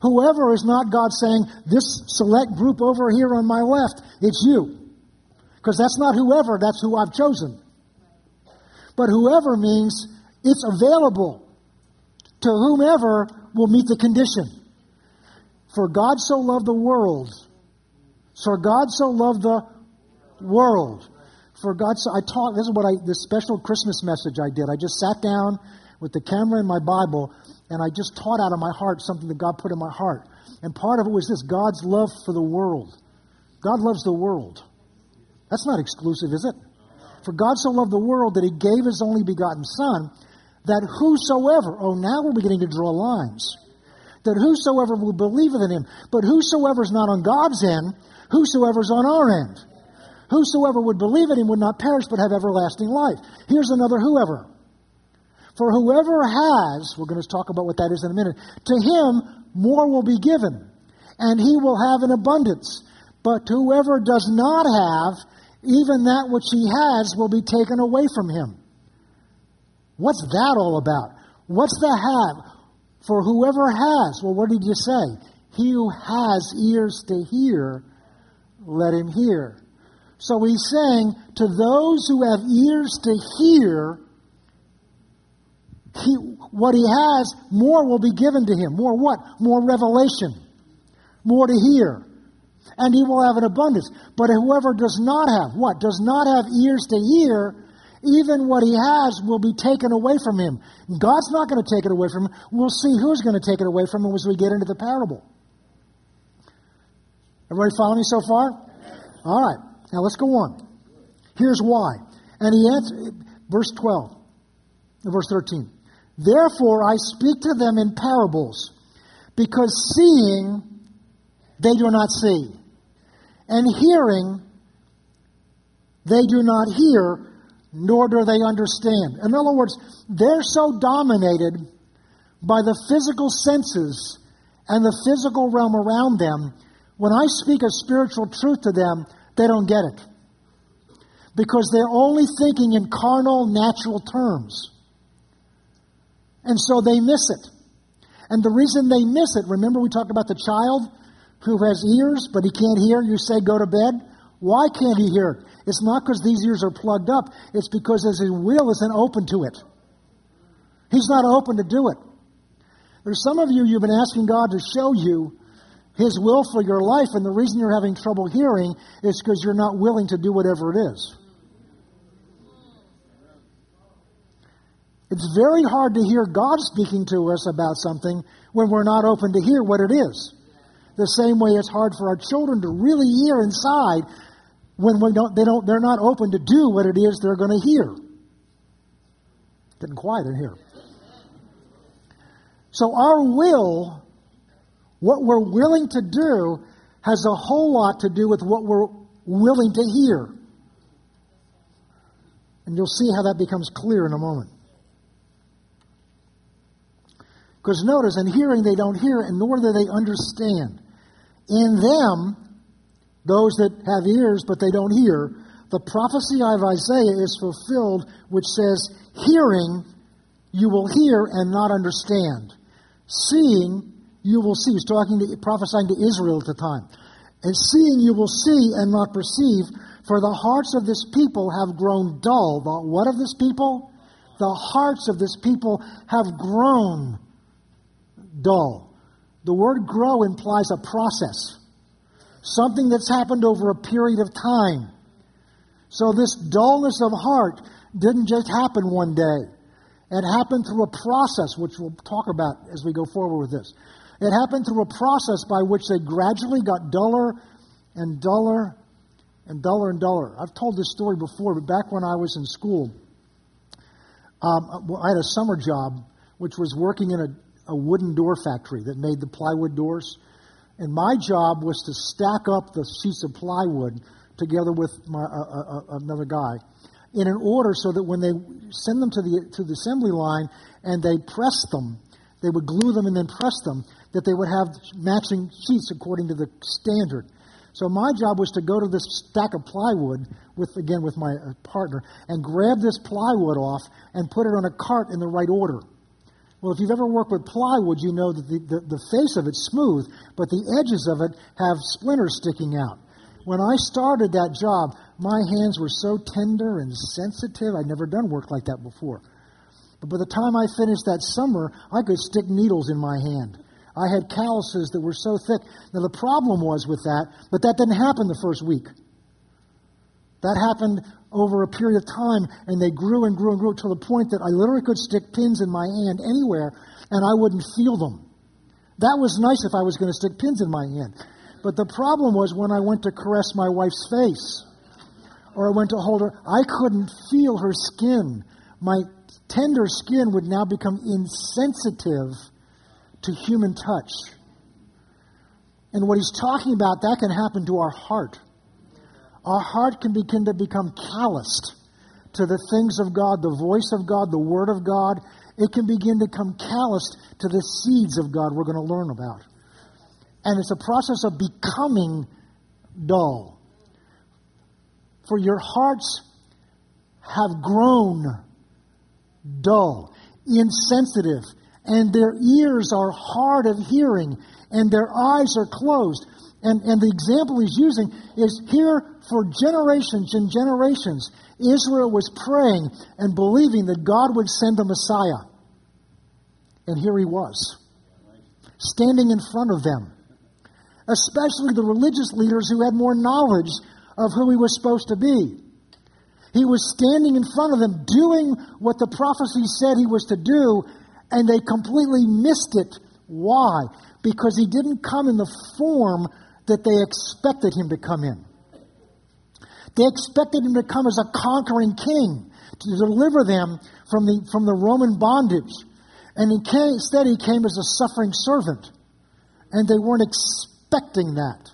Speaker 1: Whoever is not God saying, This select group over here on my left, it's you. Because that's not whoever, that's who I've chosen. But whoever means it's available to whomever will meet the condition. For God so loved the world. For God so loved the world. For God so I taught this is what I this special Christmas message I did. I just sat down with the camera and my Bible and I just taught out of my heart something that God put in my heart. And part of it was this God's love for the world. God loves the world. That's not exclusive, is it? For God so loved the world that he gave his only begotten Son, that whosoever, oh, now we're beginning to draw lines, that whosoever will believe in him, but whosoever is not on God's end, whosoever is on our end. Whosoever would believe in him would not perish but have everlasting life. Here's another whoever. For whoever has, we're going to talk about what that is in a minute, to him more will be given, and he will have an abundance. But whoever does not have, even that which he has will be taken away from him. What's that all about? What's the have? For whoever has, well, what did you say? He who has ears to hear, let him hear. So he's saying to those who have ears to hear, he, what he has, more will be given to him. More what? More revelation. More to hear and he will have an abundance. But whoever does not have, what? Does not have ears to hear, even what he has will be taken away from him. God's not going to take it away from him. We'll see who's going to take it away from him as we get into the parable. Everybody follow me so far? All right. Now let's go on. Here's why. And he answered, verse 12, verse 13. Therefore I speak to them in parables, because seeing they do not see, and hearing they do not hear, nor do they understand. In other words, they're so dominated by the physical senses and the physical realm around them. When I speak a spiritual truth to them, they don't get it. Because they're only thinking in carnal, natural terms. And so they miss it. And the reason they miss it, remember we talked about the child who has ears but he can't hear? You say, go to bed. Why can't he hear? It's not because these ears are plugged up, it's because his will isn't open to it. He's not open to do it. There's some of you, you've been asking God to show you His will for your life, and the reason you're having trouble hearing is because you're not willing to do whatever it is. It's very hard to hear God speaking to us about something when we're not open to hear what it is. The same way it's hard for our children to really hear inside when we don't, they don't, they're not open to do what it is they're going to hear. Getting quiet in here. So our will, what we're willing to do, has a whole lot to do with what we're willing to hear. And you'll see how that becomes clear in a moment. Because notice, in hearing they don't hear, and nor do they understand. In them, those that have ears but they don't hear, the prophecy of Isaiah is fulfilled, which says, Hearing you will hear and not understand. Seeing you will see. He's talking to, prophesying to Israel at the time. And seeing you will see and not perceive, for the hearts of this people have grown dull. The what of this people? The hearts of this people have grown dull. The word grow implies a process something that's happened over a period of time. So this dullness of heart didn't just happen one day. It happened through a process, which we'll talk about as we go forward with this. It happened through a process by which they gradually got duller and duller and duller and duller. I've told this story before, but back when I was in school, um, I had a summer job which was working in a, a wooden door factory that made the plywood doors. And my job was to stack up the sheets of plywood together with my, uh, uh, uh, another guy in an order so that when they send them to the, to the assembly line and they press them, they would glue them and then press them, that they would have matching sheets according to the standard. So my job was to go to this stack of plywood with again with my uh, partner and grab this plywood off and put it on a cart in the right order. Well, if you've ever worked with plywood, you know that the, the, the, face of it's smooth, but the edges of it have splinters sticking out. When I started that job, my hands were so tender and sensitive. I'd never done work like that before. But by the time I finished that summer, I could stick needles in my hand. I had calluses that were so thick. Now, the problem was with that, but that didn't happen the first week. That happened over a period of time, and they grew and grew and grew to the point that I literally could stick pins in my hand anywhere, and I wouldn't feel them. That was nice if I was going to stick pins in my hand. But the problem was when I went to caress my wife's face, or I went to hold her, I couldn't feel her skin. My tender skin would now become insensitive to human touch. And what he's talking about, that can happen to our heart our heart can begin to become calloused to the things of God, the voice of God, the Word of God. It can begin to become calloused to the seeds of God we're going to learn about. And it's a process of becoming dull. For your hearts have grown dull, insensitive, and their ears are hard of hearing, and their eyes are closed. And, and the example he's using is here for generations and generations, Israel was praying and believing that God would send a Messiah. And here he was, standing in front of them, especially the religious leaders who had more knowledge of who he was supposed to be. He was standing in front of them doing what the prophecy said he was to do, and they completely missed it. Why? Because he didn't come in the form that they expected him to come in. They expected him to come as a conquering king to deliver them from the, from the Roman bondage. And he came, instead, he came as a suffering servant. And they weren't expecting that.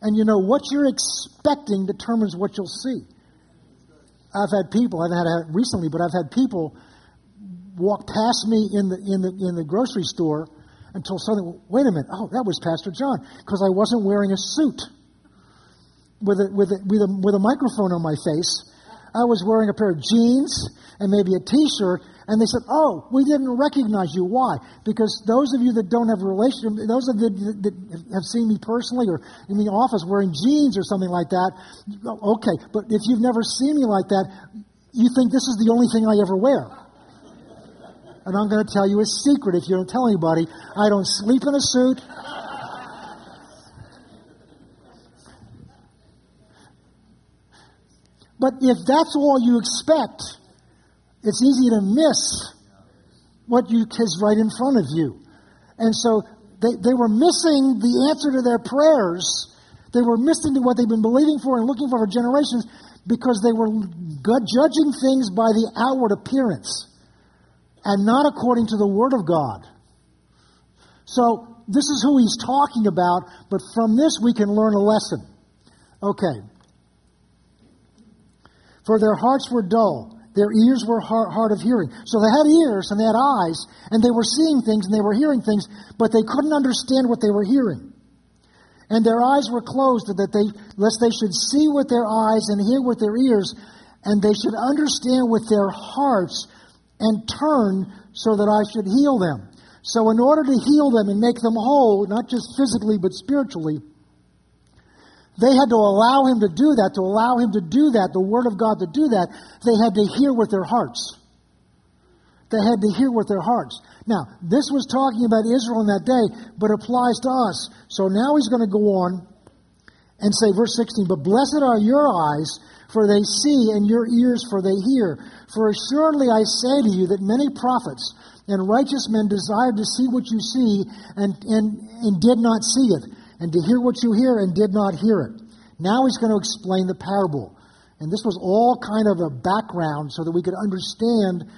Speaker 1: And you know, what you're expecting determines what you'll see. I've had people, I've had recently, but I've had people walk past me in the, in the, in the grocery store until suddenly, wait a minute, oh, that was Pastor John, because I wasn't wearing a suit with a, with, a, with, a, with a microphone on my face. I was wearing a pair of jeans and maybe a t shirt, and they said, Oh, we didn't recognize you. Why? Because those of you that don't have a relationship, those of you that have seen me personally or in the office wearing jeans or something like that, okay, but if you've never seen me like that, you think this is the only thing I ever wear. And I'm going to tell you a secret if you don't tell anybody. I don't sleep in a suit. But if that's all you expect, it's easy to miss what you is right in front of you. And so they, they were missing the answer to their prayers. They were missing to what they've been believing for and looking for for generations because they were judging things by the outward appearance and not according to the Word of God. So this is who he's talking about, but from this we can learn a lesson. Okay. For their hearts were dull their ears were hard of hearing. So they had ears and they had eyes, and they were seeing things and they were hearing things, but they couldn't understand what they were hearing. And their eyes were closed, that they, lest they should see with their eyes and hear with their ears, and they should understand with their hearts and turn so that I should heal them. So, in order to heal them and make them whole, not just physically but spiritually, they had to allow him to do that, to allow him to do that, the Word of God to do that. They had to hear with their hearts. They had to hear with their hearts. Now, this was talking about Israel in that day, but applies to us. So now he's going to go on and say, verse 16, But blessed are your eyes, for they see, and your ears, for they hear. For assuredly I say to you that many prophets and righteous men desired to see what you see and, and, and did not see it and to hear what you hear and did not hear it. Now he's going to explain the parable. And this was all kind of a background so that we could understand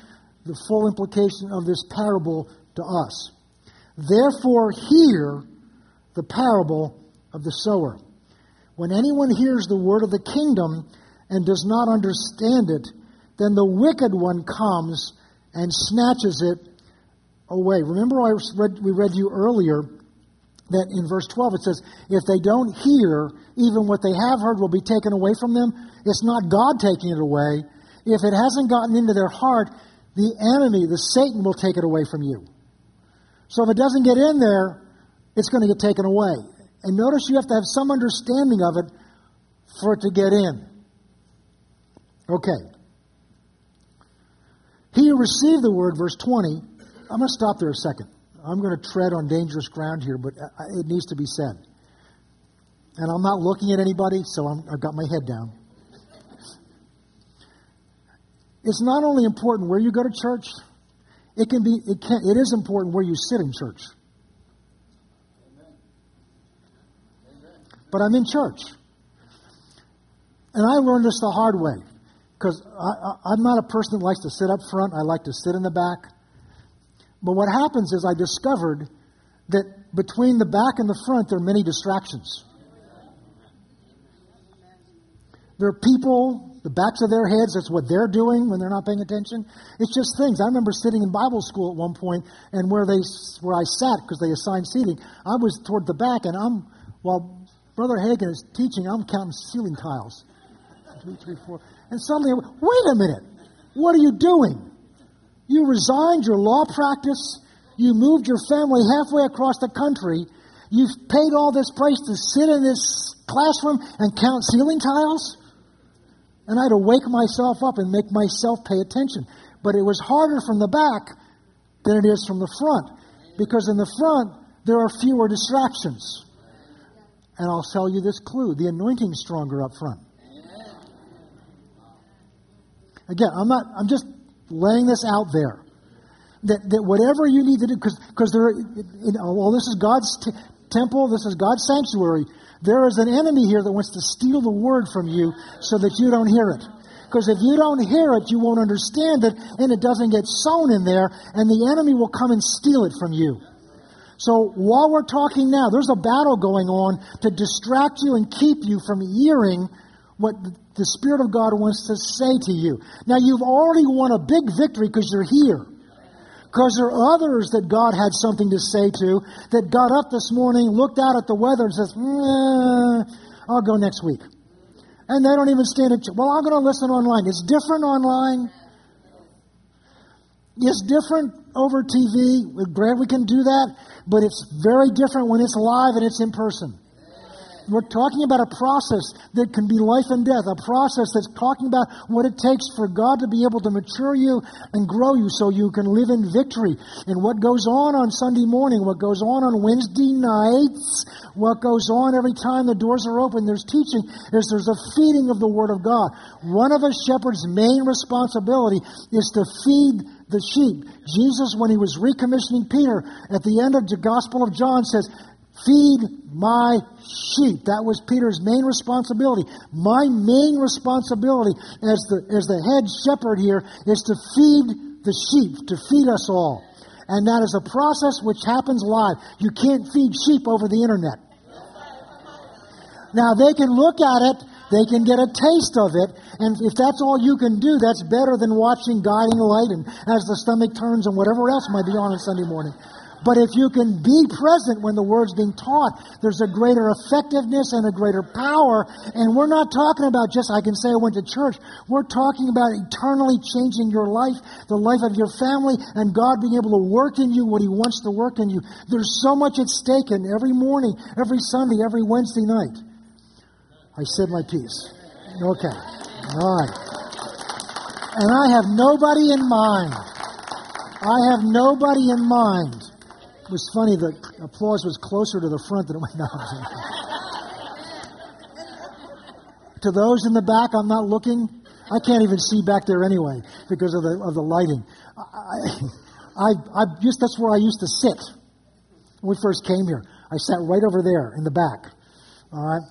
Speaker 1: the full implication of this parable to us. Therefore, hear the parable of the sower. When anyone hears the word of the kingdom and does not understand it, then the wicked one comes and snatches it away. Remember, I read, we read you earlier that in verse 12 it says, if they don't hear, even what they have heard will be taken away from them. It's not God taking it away. If it hasn't gotten into their heart, the enemy, the Satan, will take it away from you. So if it doesn't get in there, it's going to get taken away. And notice you have to have some understanding of it for it to get in. Okay. He who received the word, verse 20, I'm going to stop there a second. I'm going to tread on dangerous ground here, but uh, it needs to be said. And I'm not looking at anybody, so i have got my head down. It's not only important where you go to church, it can be it can it is important where you sit in church. But I'm in church. And I learned this the hard way because I'm not a person that likes to sit up front. I like to sit in the back. But what happens is I discovered that between the back and the front, there are many distractions. There are people, the backs of their heads, that's what they're doing when they're not paying attention. It's just things. I remember sitting in Bible school at one point, and where they where I sat because they assigned seating, I was toward the back, and I'm while Brother Hagin is teaching, I'm counting ceiling tiles. Two, three, four, and suddenly, wait a minute, what are you doing? You resigned your law practice. You moved your family halfway across the country. You've paid all this price to sit in this classroom and count ceiling tiles. And I had to wake myself up and make myself pay attention. But it was harder from the back than it is from the front. Because in the front, there are fewer distractions. And I'll tell you this clue the anointing's stronger up front. Again, I'm not, I'm just laying this out there. That, that whatever you need to do, because there, you know, well, this is God's t- temple, this is God's sanctuary. There is an enemy here that wants to steal the word from you so that you don't hear it. Because if you don't hear it, you won't understand it, and it doesn't get sown in there, and the enemy will come and steal it from you. So while we're talking now, there's a battle going on to distract you and keep you from hearing what the Spirit of God wants to say to you. Now, you've already won a big victory because you're here. Because there are others that God had something to say to that got up this morning, looked out at the weather, and says, mm, I'll go next week. And they don't even stand at, well, I'm going to listen online. It's different online. It's different over TV. Grant, we can do that, but it's very different when it's live and it's in person. We're talking about a process that can be life and death, a process that's talking about what it takes for God to be able to mature you and grow you so you can live in victory. And what goes on on Sunday morning, what goes on on Wednesday nights, what goes on every time the doors are open, there's teaching, is there's a feeding of the Word of God. One of a shepherd's main responsibility is to feed the sheep. Jesus, when he was recommissioning Peter at the end of the Gospel of John, says, Feed my sheep. That was Peter's main responsibility. My main responsibility as the, as the head shepherd here is to feed the sheep, to feed us all. And that is a process which happens live. You can't feed sheep over the internet. Now, they can look at it, they can get a taste of it, and if that's all you can do, that's better than watching Guiding Light and As the Stomach Turns and whatever else might be on on Sunday morning. But if you can be present when the word's being taught, there's a greater effectiveness and a greater power. And we're not talking about just, I can say I went to church. We're talking about eternally changing your life, the life of your family, and God being able to work in you what He wants to work in you. There's so much at stake in every morning, every Sunday, every Wednesday night. I said my piece. Okay. All right. And I have nobody in mind. I have nobody in mind was funny, the applause was closer to the front than it down. to those in the back, I'm not looking. I can't even see back there anyway because of the, of the lighting. I, I, I just, that's where I used to sit when we first came here. I sat right over there in the back. All right?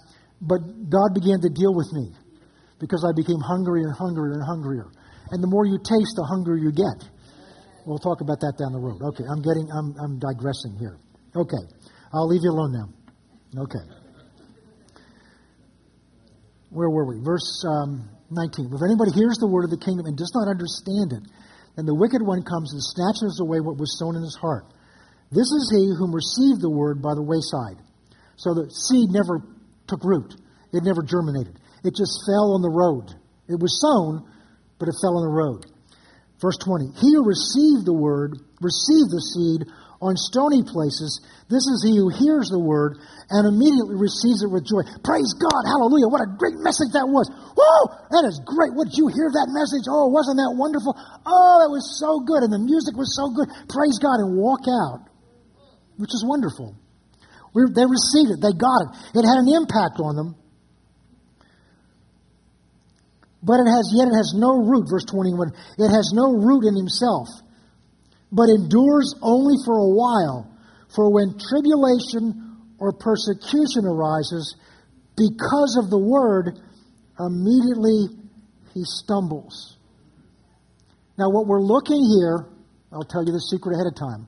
Speaker 1: But God began to deal with me because I became hungrier and hungrier and hungrier. And the more you taste, the hungrier you get. We'll talk about that down the road. Okay, I'm getting, I'm, I'm digressing here. Okay, I'll leave you alone now. Okay. Where were we? Verse um, 19. If anybody hears the word of the kingdom and does not understand it, then the wicked one comes and snatches away what was sown in his heart. This is he whom received the word by the wayside. So the seed never took root, it never germinated. It just fell on the road. It was sown, but it fell on the road. Verse 20 He who received the word, received the seed on stony places. This is he who hears the word and immediately receives it with joy. Praise God. Hallelujah. What a great message that was. Whoa, that is great. What did you hear that message? Oh, wasn't that wonderful? Oh, that was so good. And the music was so good. Praise God and walk out, which is wonderful. We, they received it. They got it. It had an impact on them. But it has yet it has no root, verse 21. It has no root in himself, but endures only for a while. For when tribulation or persecution arises because of the word, immediately he stumbles. Now, what we're looking here, I'll tell you the secret ahead of time.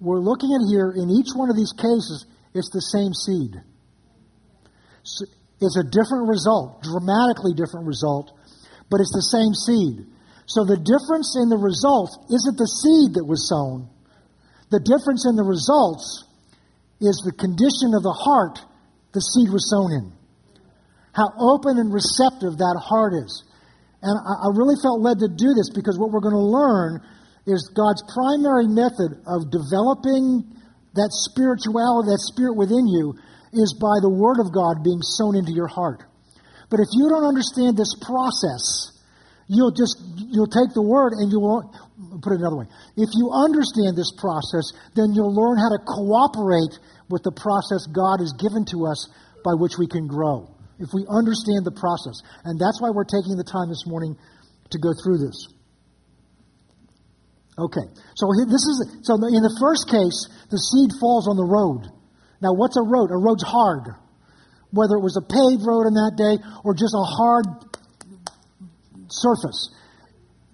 Speaker 1: We're looking at here in each one of these cases, it's the same seed. It's a different result, dramatically different result but it's the same seed. So the difference in the results isn't the seed that was sown. The difference in the results is the condition of the heart the seed was sown in. How open and receptive that heart is. And I, really felt led to do this because what we're going to learn is God's primary method of developing that spirituality, that spirit within you, is by the Word of God being sown into your heart. But if you don't understand this process, you'll just you'll take the word and you won't put it another way. If you understand this process, then you'll learn how to cooperate with the process God has given to us by which we can grow. If we understand the process. And that's why we're taking the time this morning to go through this. Okay, so this is so in the first case, the seed falls on the road. Now, what's a road? A road's hard, whether it was a paved road in that day or just a hard surface.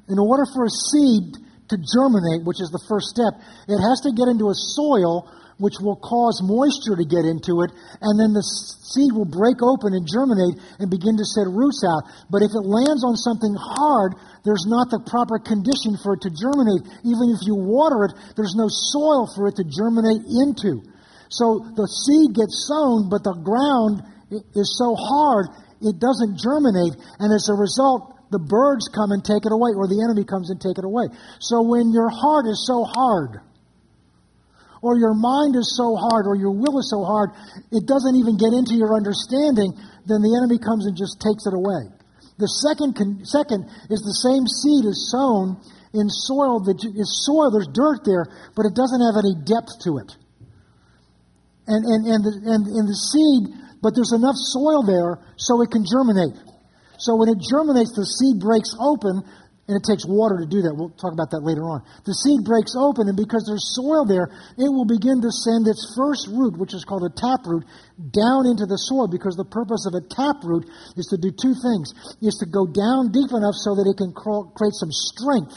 Speaker 1: In order for a seed to germinate, which is the first step, it has to get into a soil which will cause moisture to get into it, and then the seed will break open and germinate and begin to set roots out. But if it lands on something hard, there's not the proper condition for it to germinate. Even if you water it, there's no soil for it to germinate into. So the seed gets sown, but the ground is so hard it doesn't germinate, and as a result, the birds come and take it away, or the enemy comes and take it away. So when your heart is so hard, or your mind is so hard, or your will is so hard, it doesn't even get into your understanding, then the enemy comes and just takes it away. The second, second is the same seed is sown in soil that is soil, there's dirt there, but it doesn't have any depth to it. And, and, and, the, and, and the seed, but there's enough soil there so it can germinate. So when it germinates, the seed breaks open, and it takes water to do that. We'll talk about that later on. The seed breaks open, and because there's soil there, it will begin to send its first root, which is called a taproot, down into the soil because the purpose of a taproot is to do two things. Is to go down deep enough so that it can create some strength.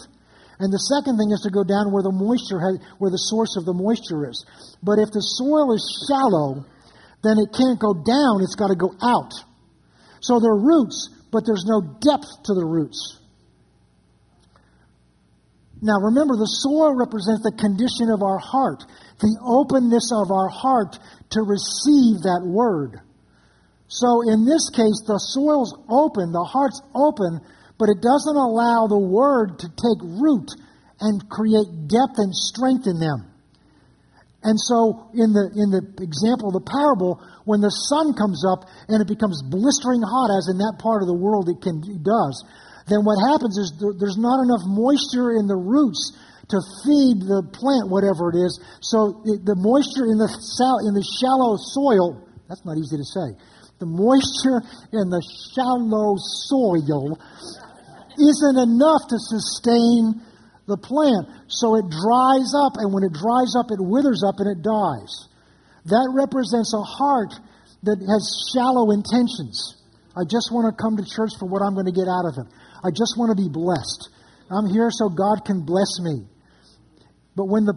Speaker 1: And the second thing is to go down where the moisture has, where the source of the moisture is. But if the soil is shallow, then it can't go down, it's got to go out. So there are roots, but there's no depth to the roots. Now remember, the soil represents the condition of our heart, the openness of our heart to receive that word. So in this case, the soil's open, the heart's open, but it doesn't allow the word to take root and create depth and strength in them. And so, in the, in the example of the parable, when the sun comes up and it becomes blistering hot, as in that part of the world it, can, it does, then what happens is there's not enough moisture in the roots to feed the plant, whatever it is. So it, the moisture in the, in the shallow soil, that's not easy to say, the moisture in the shallow soil isn't enough to sustain the plant. So it dries up, and when it dries up, it withers up and it dies. That represents a heart that has shallow intentions. I just want to come to church for what I'm going to get out of it. I just want to be blessed. I'm here so God can bless me. But when the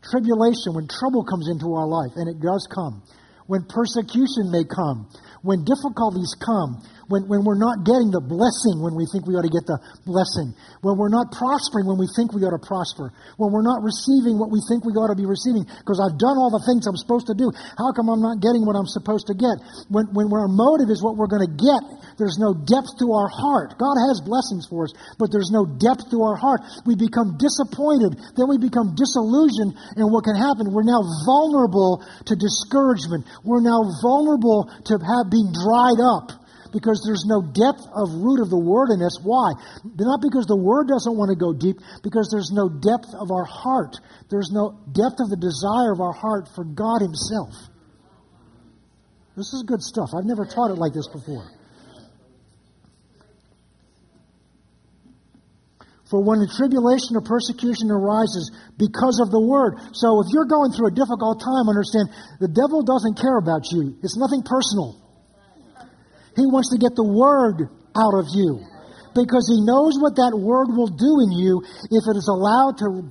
Speaker 1: tribulation, when trouble comes into our life, and it does come, when persecution may come, when difficulties come, when, when we're not getting the blessing when we think we ought to get the blessing, when we're not prospering when we think we ought to prosper, when we're not receiving what we think we ought to be receiving because I've done all the things I'm supposed to do. How come I'm not getting what I'm supposed to get? When, when our motive is what we're going to get, there's no depth to our heart. God has blessings for us, but there's no depth to our heart. We become disappointed, then we become disillusioned, and what can happen? We're now vulnerable to discouragement. We're now vulnerable to have being dried up because there's no depth of root of the word in us. Why? Not because the word doesn't want to go deep, because there's no depth of our heart. There's no depth of the desire of our heart for God Himself. This is good stuff. I've never taught it like this before. For when the tribulation or persecution arises because of the word. So if you're going through a difficult time, understand the devil doesn't care about you. It's nothing personal. He wants to get the word out of you because he knows what that word will do in you if it is allowed to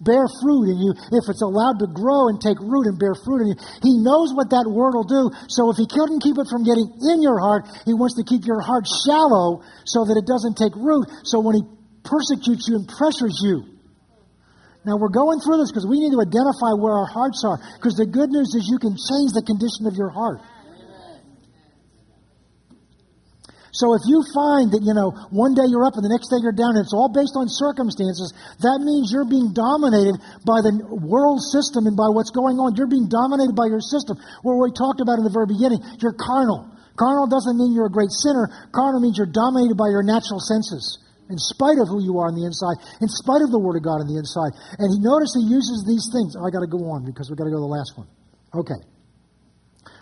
Speaker 1: bear fruit in you, if it's allowed to grow and take root and bear fruit in you. He knows what that word will do. So if he couldn't keep it from getting in your heart, he wants to keep your heart shallow so that it doesn't take root. So when he persecutes you and pressures you, now we're going through this because we need to identify where our hearts are. Because the good news is you can change the condition of your heart. So if you find that, you know, one day you're up and the next day you're down and it's all based on circumstances, that means you're being dominated by the world system and by what's going on. You're being dominated by your system. What we talked about in the very beginning, you're carnal. Carnal doesn't mean you're a great sinner. Carnal means you're dominated by your natural senses. In spite of who you are on the inside, in spite of the Word of God on the inside. And he notice he uses these things. Oh, I got to go on because we've got to go to the last one. Okay.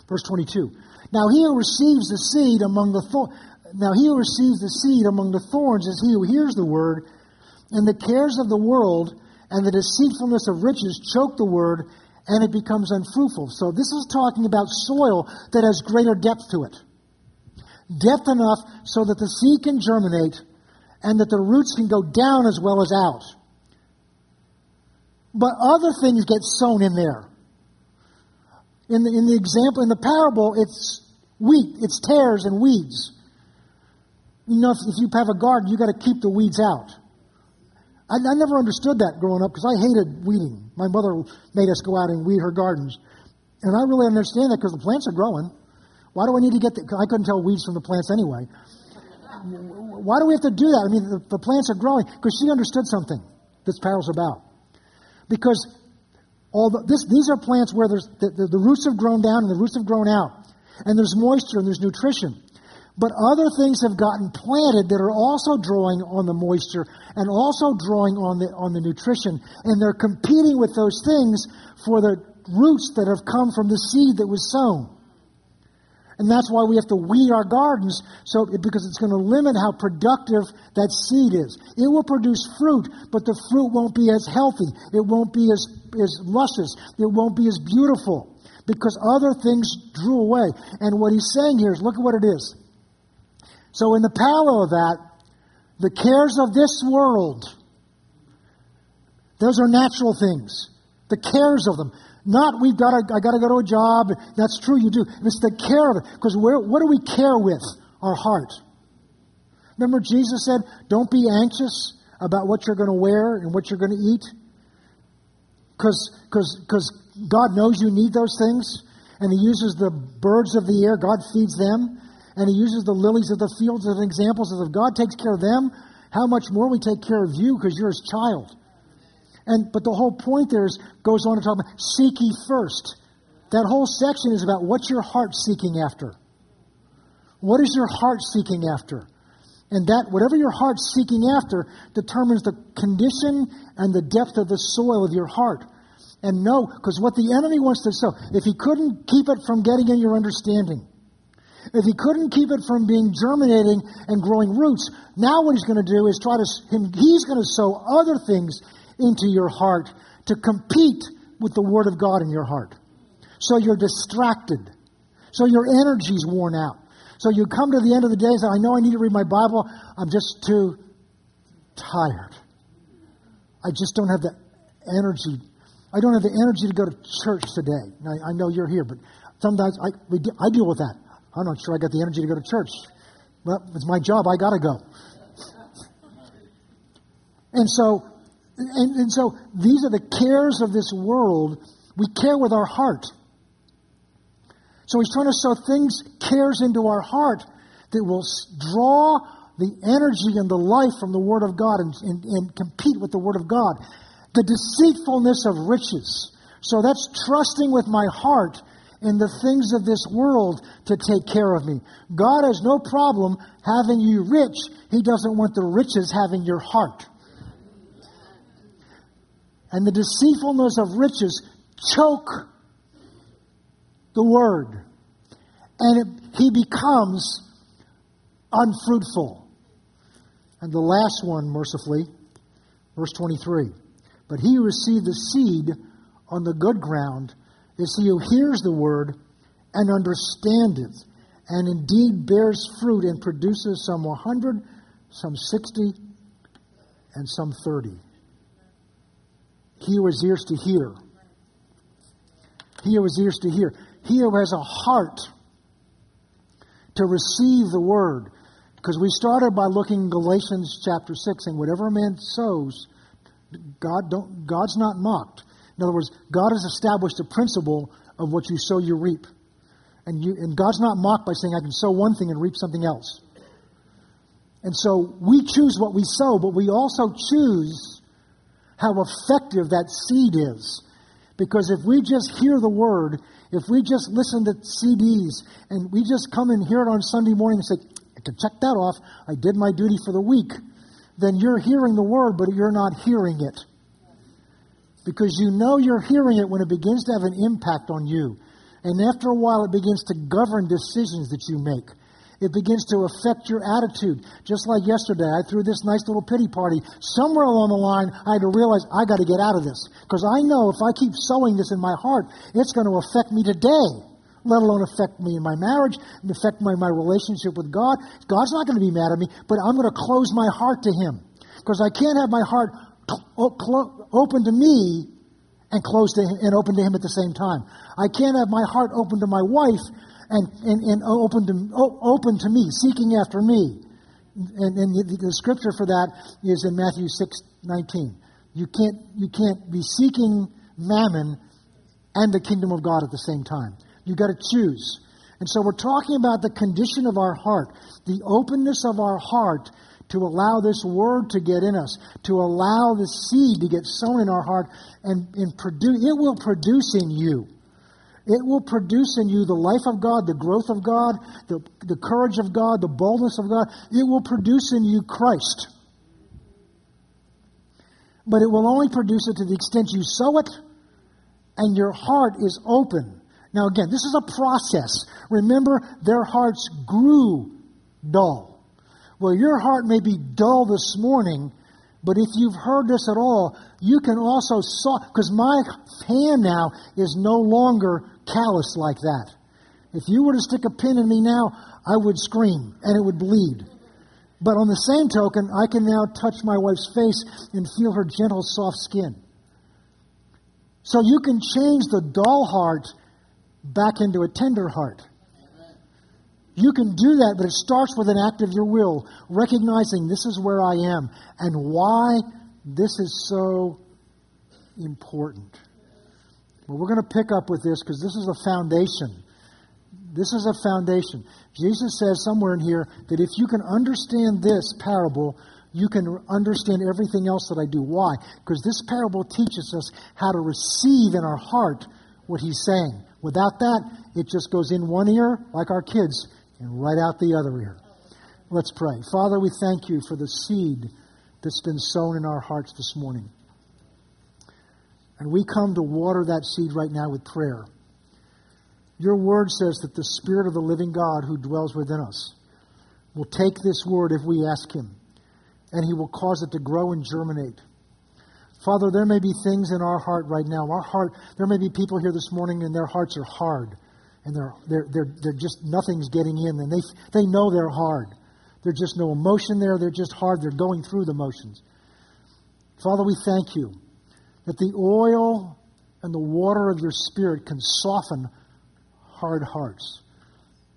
Speaker 1: Verse 22. Now he who receives the seed among the thorns, Now he who receives the seed among the thorns is he who hears the word, and the cares of the world and the deceitfulness of riches choke the word, and it becomes unfruitful. So this is talking about soil that has greater depth to it. Depth enough so that the seed can germinate and that the roots can go down as well as out. But other things get sown in there. In the, in the example, in the parable, it's wheat, it's tares and weeds. You know, if, if you have a garden, you've got to keep the weeds out. I, I never understood that growing up because I hated weeding. My mother made us go out and weed her gardens. And I really understand that because the plants are growing. Why do I need to get the, I couldn't tell weeds from the plants anyway. Why do we have to do that? I mean, the, the plants are growing because she understood something this parable's about. Because all the, this, these are plants where the, the, the roots have grown down and the roots have grown out. And there's moisture and there's nutrition. But other things have gotten planted that are also drawing on the moisture and also drawing on the, on the nutrition. And they're competing with those things for the roots that have come from the seed that was sown. And that's why we have to weed our gardens so because it's going to limit how productive that seed is. It will produce fruit, but the fruit won't be as healthy. It won't be as, as luscious. It won't be as beautiful because other things drew away. And what he's saying here is look at what it is. So, in the parallel of that, the cares of this world, those are natural things. The cares of them. Not we've got to, I got to go to a job. That's true, you do. It's the care of it. Because what do we care with? Our heart. Remember, Jesus said, "Don't be anxious about what you're going to wear and what you're going to eat, because God knows you need those things, and He uses the birds of the air. God feeds them and he uses the lilies of the fields as examples. As if God takes care of them, how much more we take care of you because you're his child. And but the whole point there is goes on to talk about seek ye first. That whole section is about what's your heart seeking after. What is your heart seeking after? And that whatever your heart's seeking after determines the condition and the depth of the soil of your heart. And no, because what the enemy wants to sow, if he couldn't keep it from getting in your understanding, if he couldn't keep it from being germinating and growing roots, now what he's going to do is try to, he's going to sow other things into your heart to compete with the Word of God in your heart. So you're distracted. So your energy's worn out. So you come to the end of the day and say, I know I need to read my Bible. I'm just too tired. I just don't have the energy. I don't have the energy to go to church today. I, I know you're here, but sometimes I, I deal with that. I'm not sure I got the energy to go to church. Well, it's my job. I got to go. And so, and, and so these are the cares of this world. We care with our heart. So he's trying to sow things, cares into our heart that will draw the energy and the life from the Word of God and, and, and compete with the Word of God. The deceitfulness of riches. So that's trusting with my heart in the things of this world to take care of me. God has no problem having you rich. He doesn't want the riches having your heart. And the deceitfulness of riches choke the word. And it, he becomes unfruitful. And the last one, mercifully, verse 23. But he received the seed on the good ground is he who hears the word and understands it, and indeed bears fruit and produces some 100, some 60, and some 30. He who has ears to hear. He who has ears to hear. He who has a heart to receive the word. Because we started by looking in Galatians chapter 6, and whatever a man sows, God don't, God's not mocked. In other words, God has established a principle of what you sow, you reap. And, you, and God's not mocked by saying, I can sow one thing and reap something else. And so we choose what we sow, but we also choose how effective that seed is. Because if we just hear the word, if we just listen to CDs, and we just come and hear it on Sunday morning and say, I can check that off, I did my duty for the week, then you're hearing the word, but you're not hearing it because you know you're hearing it when it begins to have an impact on you. And after a while, it begins to govern decisions that you make. It begins to affect your attitude. Just like yesterday, I threw this nice little pity party. Somewhere along the line, I had to realize I got to get out of this. Because I know if I keep sowing this in my heart, it's going to affect me today, let alone affect me in my marriage, affect my, my relationship with God. God's not going to be mad at me, but I'm going to close my heart to Him. Because I can't have my heart open to me and closed to him, and open to him at the same time. I can't have my heart open to my wife and, and, and open, to, open to me, seeking after me. And, and the, the, scripture for that is in Matthew 6 19. You can't, you can't be seeking mammon and the kingdom of God at the same time. You've got to choose. And so we're talking about the condition of our heart, the openness of our heart to allow this word to get in us, to allow the seed to get sown in our heart and, and produce, it will produce in you it will produce in you the life of God, the growth of God, the, the courage of God, the boldness of God. It will produce in you Christ. But it will only produce it to the extent you sow it and your heart is open. Now, again, this is a process. Remember, their hearts grew dull. Well, your heart may be dull this morning, but if you've heard this at all, you can also saw because my hand now is no longer callous like that. If you were to stick a pin in me now, I would scream and it would bleed. But on the same token, I can now touch my wife's face and feel her gentle, soft skin. So you can change the dull heart back into a tender heart. You can do that, but it starts with an act of your will, recognizing this is where I am and why this is so important. Well, we're going to pick up with this because this is a foundation. This is a foundation. Jesus says somewhere in here that if you can understand this parable, you can understand everything else that I do. Why? Because this parable teaches us how to receive in our heart what he's saying. Without that, it just goes in one ear, like our kids, and right out the other ear. Let's pray. Father, we thank you for the seed that's been sown in our hearts this morning. And we come to water that seed right now with prayer. Your word says that the Spirit of the living God who dwells within us will take this word if we ask Him, and He will cause it to grow and germinate. Father, there may be things in our heart right now. Our heart, there may be people here this morning and their hearts are hard. And they're, they're, they're, they're just, nothing's getting in. And they, they know they're hard. There's just no emotion there. They're just hard. They're going through the motions. Father, we thank you that the oil and the water of your Spirit can soften hard hearts.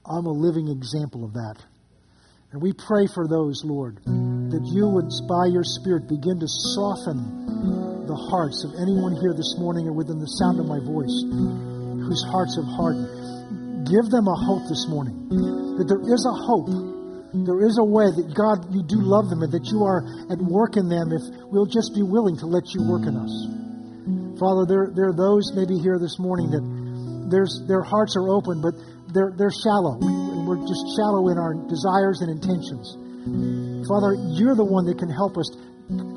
Speaker 1: I'm a living example of that. And we pray for those, Lord, that you would, by your Spirit, begin to soften the hearts of anyone here this morning or within the sound of my voice whose hearts have hardened. Give them a hope this morning that there is a hope. There is a way that God, you do love them and that you are at work in them if we'll just be willing to let you work in us. Father, there, there are those maybe here this morning that there's, their hearts are open, but they're, they're shallow. And we're just shallow in our desires and intentions. Father, you're the one that can help us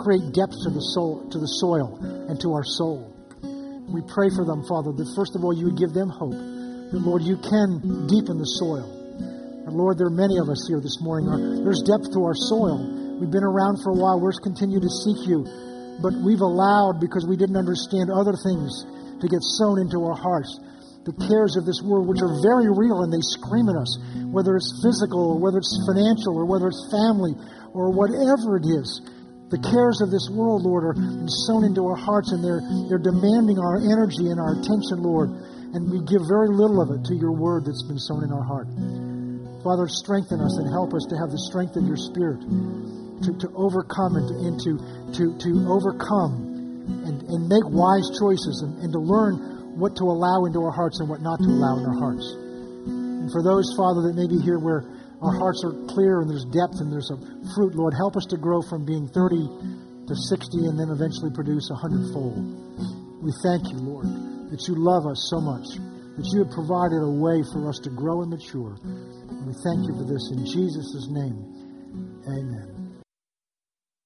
Speaker 1: create depth to the soul, to the soil and to our soul. We pray for them, Father, that first of all you would give them hope. That, Lord, you can deepen the soil. And Lord, there are many of us here this morning. There's depth to our soil. We've been around for a while. We're continue to seek you but we've allowed, because we didn't understand other things, to get sown into our hearts. The cares of this world, which are very real and they scream at us, whether it's physical or whether it's financial or whether it's family or whatever it is. The cares of this world, Lord, are sown into our hearts and they're, they're demanding our energy and our attention, Lord. And we give very little of it to your word that's been sown in our heart. Father, strengthen us and help us to have the strength of your Spirit to, to overcome and to, and to, to, to overcome and, and make wise choices and, and to learn what to allow into our hearts and what not to allow in our hearts. And for those, Father, that may be here where our hearts are clear and there's depth and there's a fruit, Lord, help us to grow from being 30 to 60 and then eventually produce a hundredfold. We thank you, Lord, that you love us so much, that you have provided a way for us to grow and mature. And we thank you for this in Jesus' name. Amen.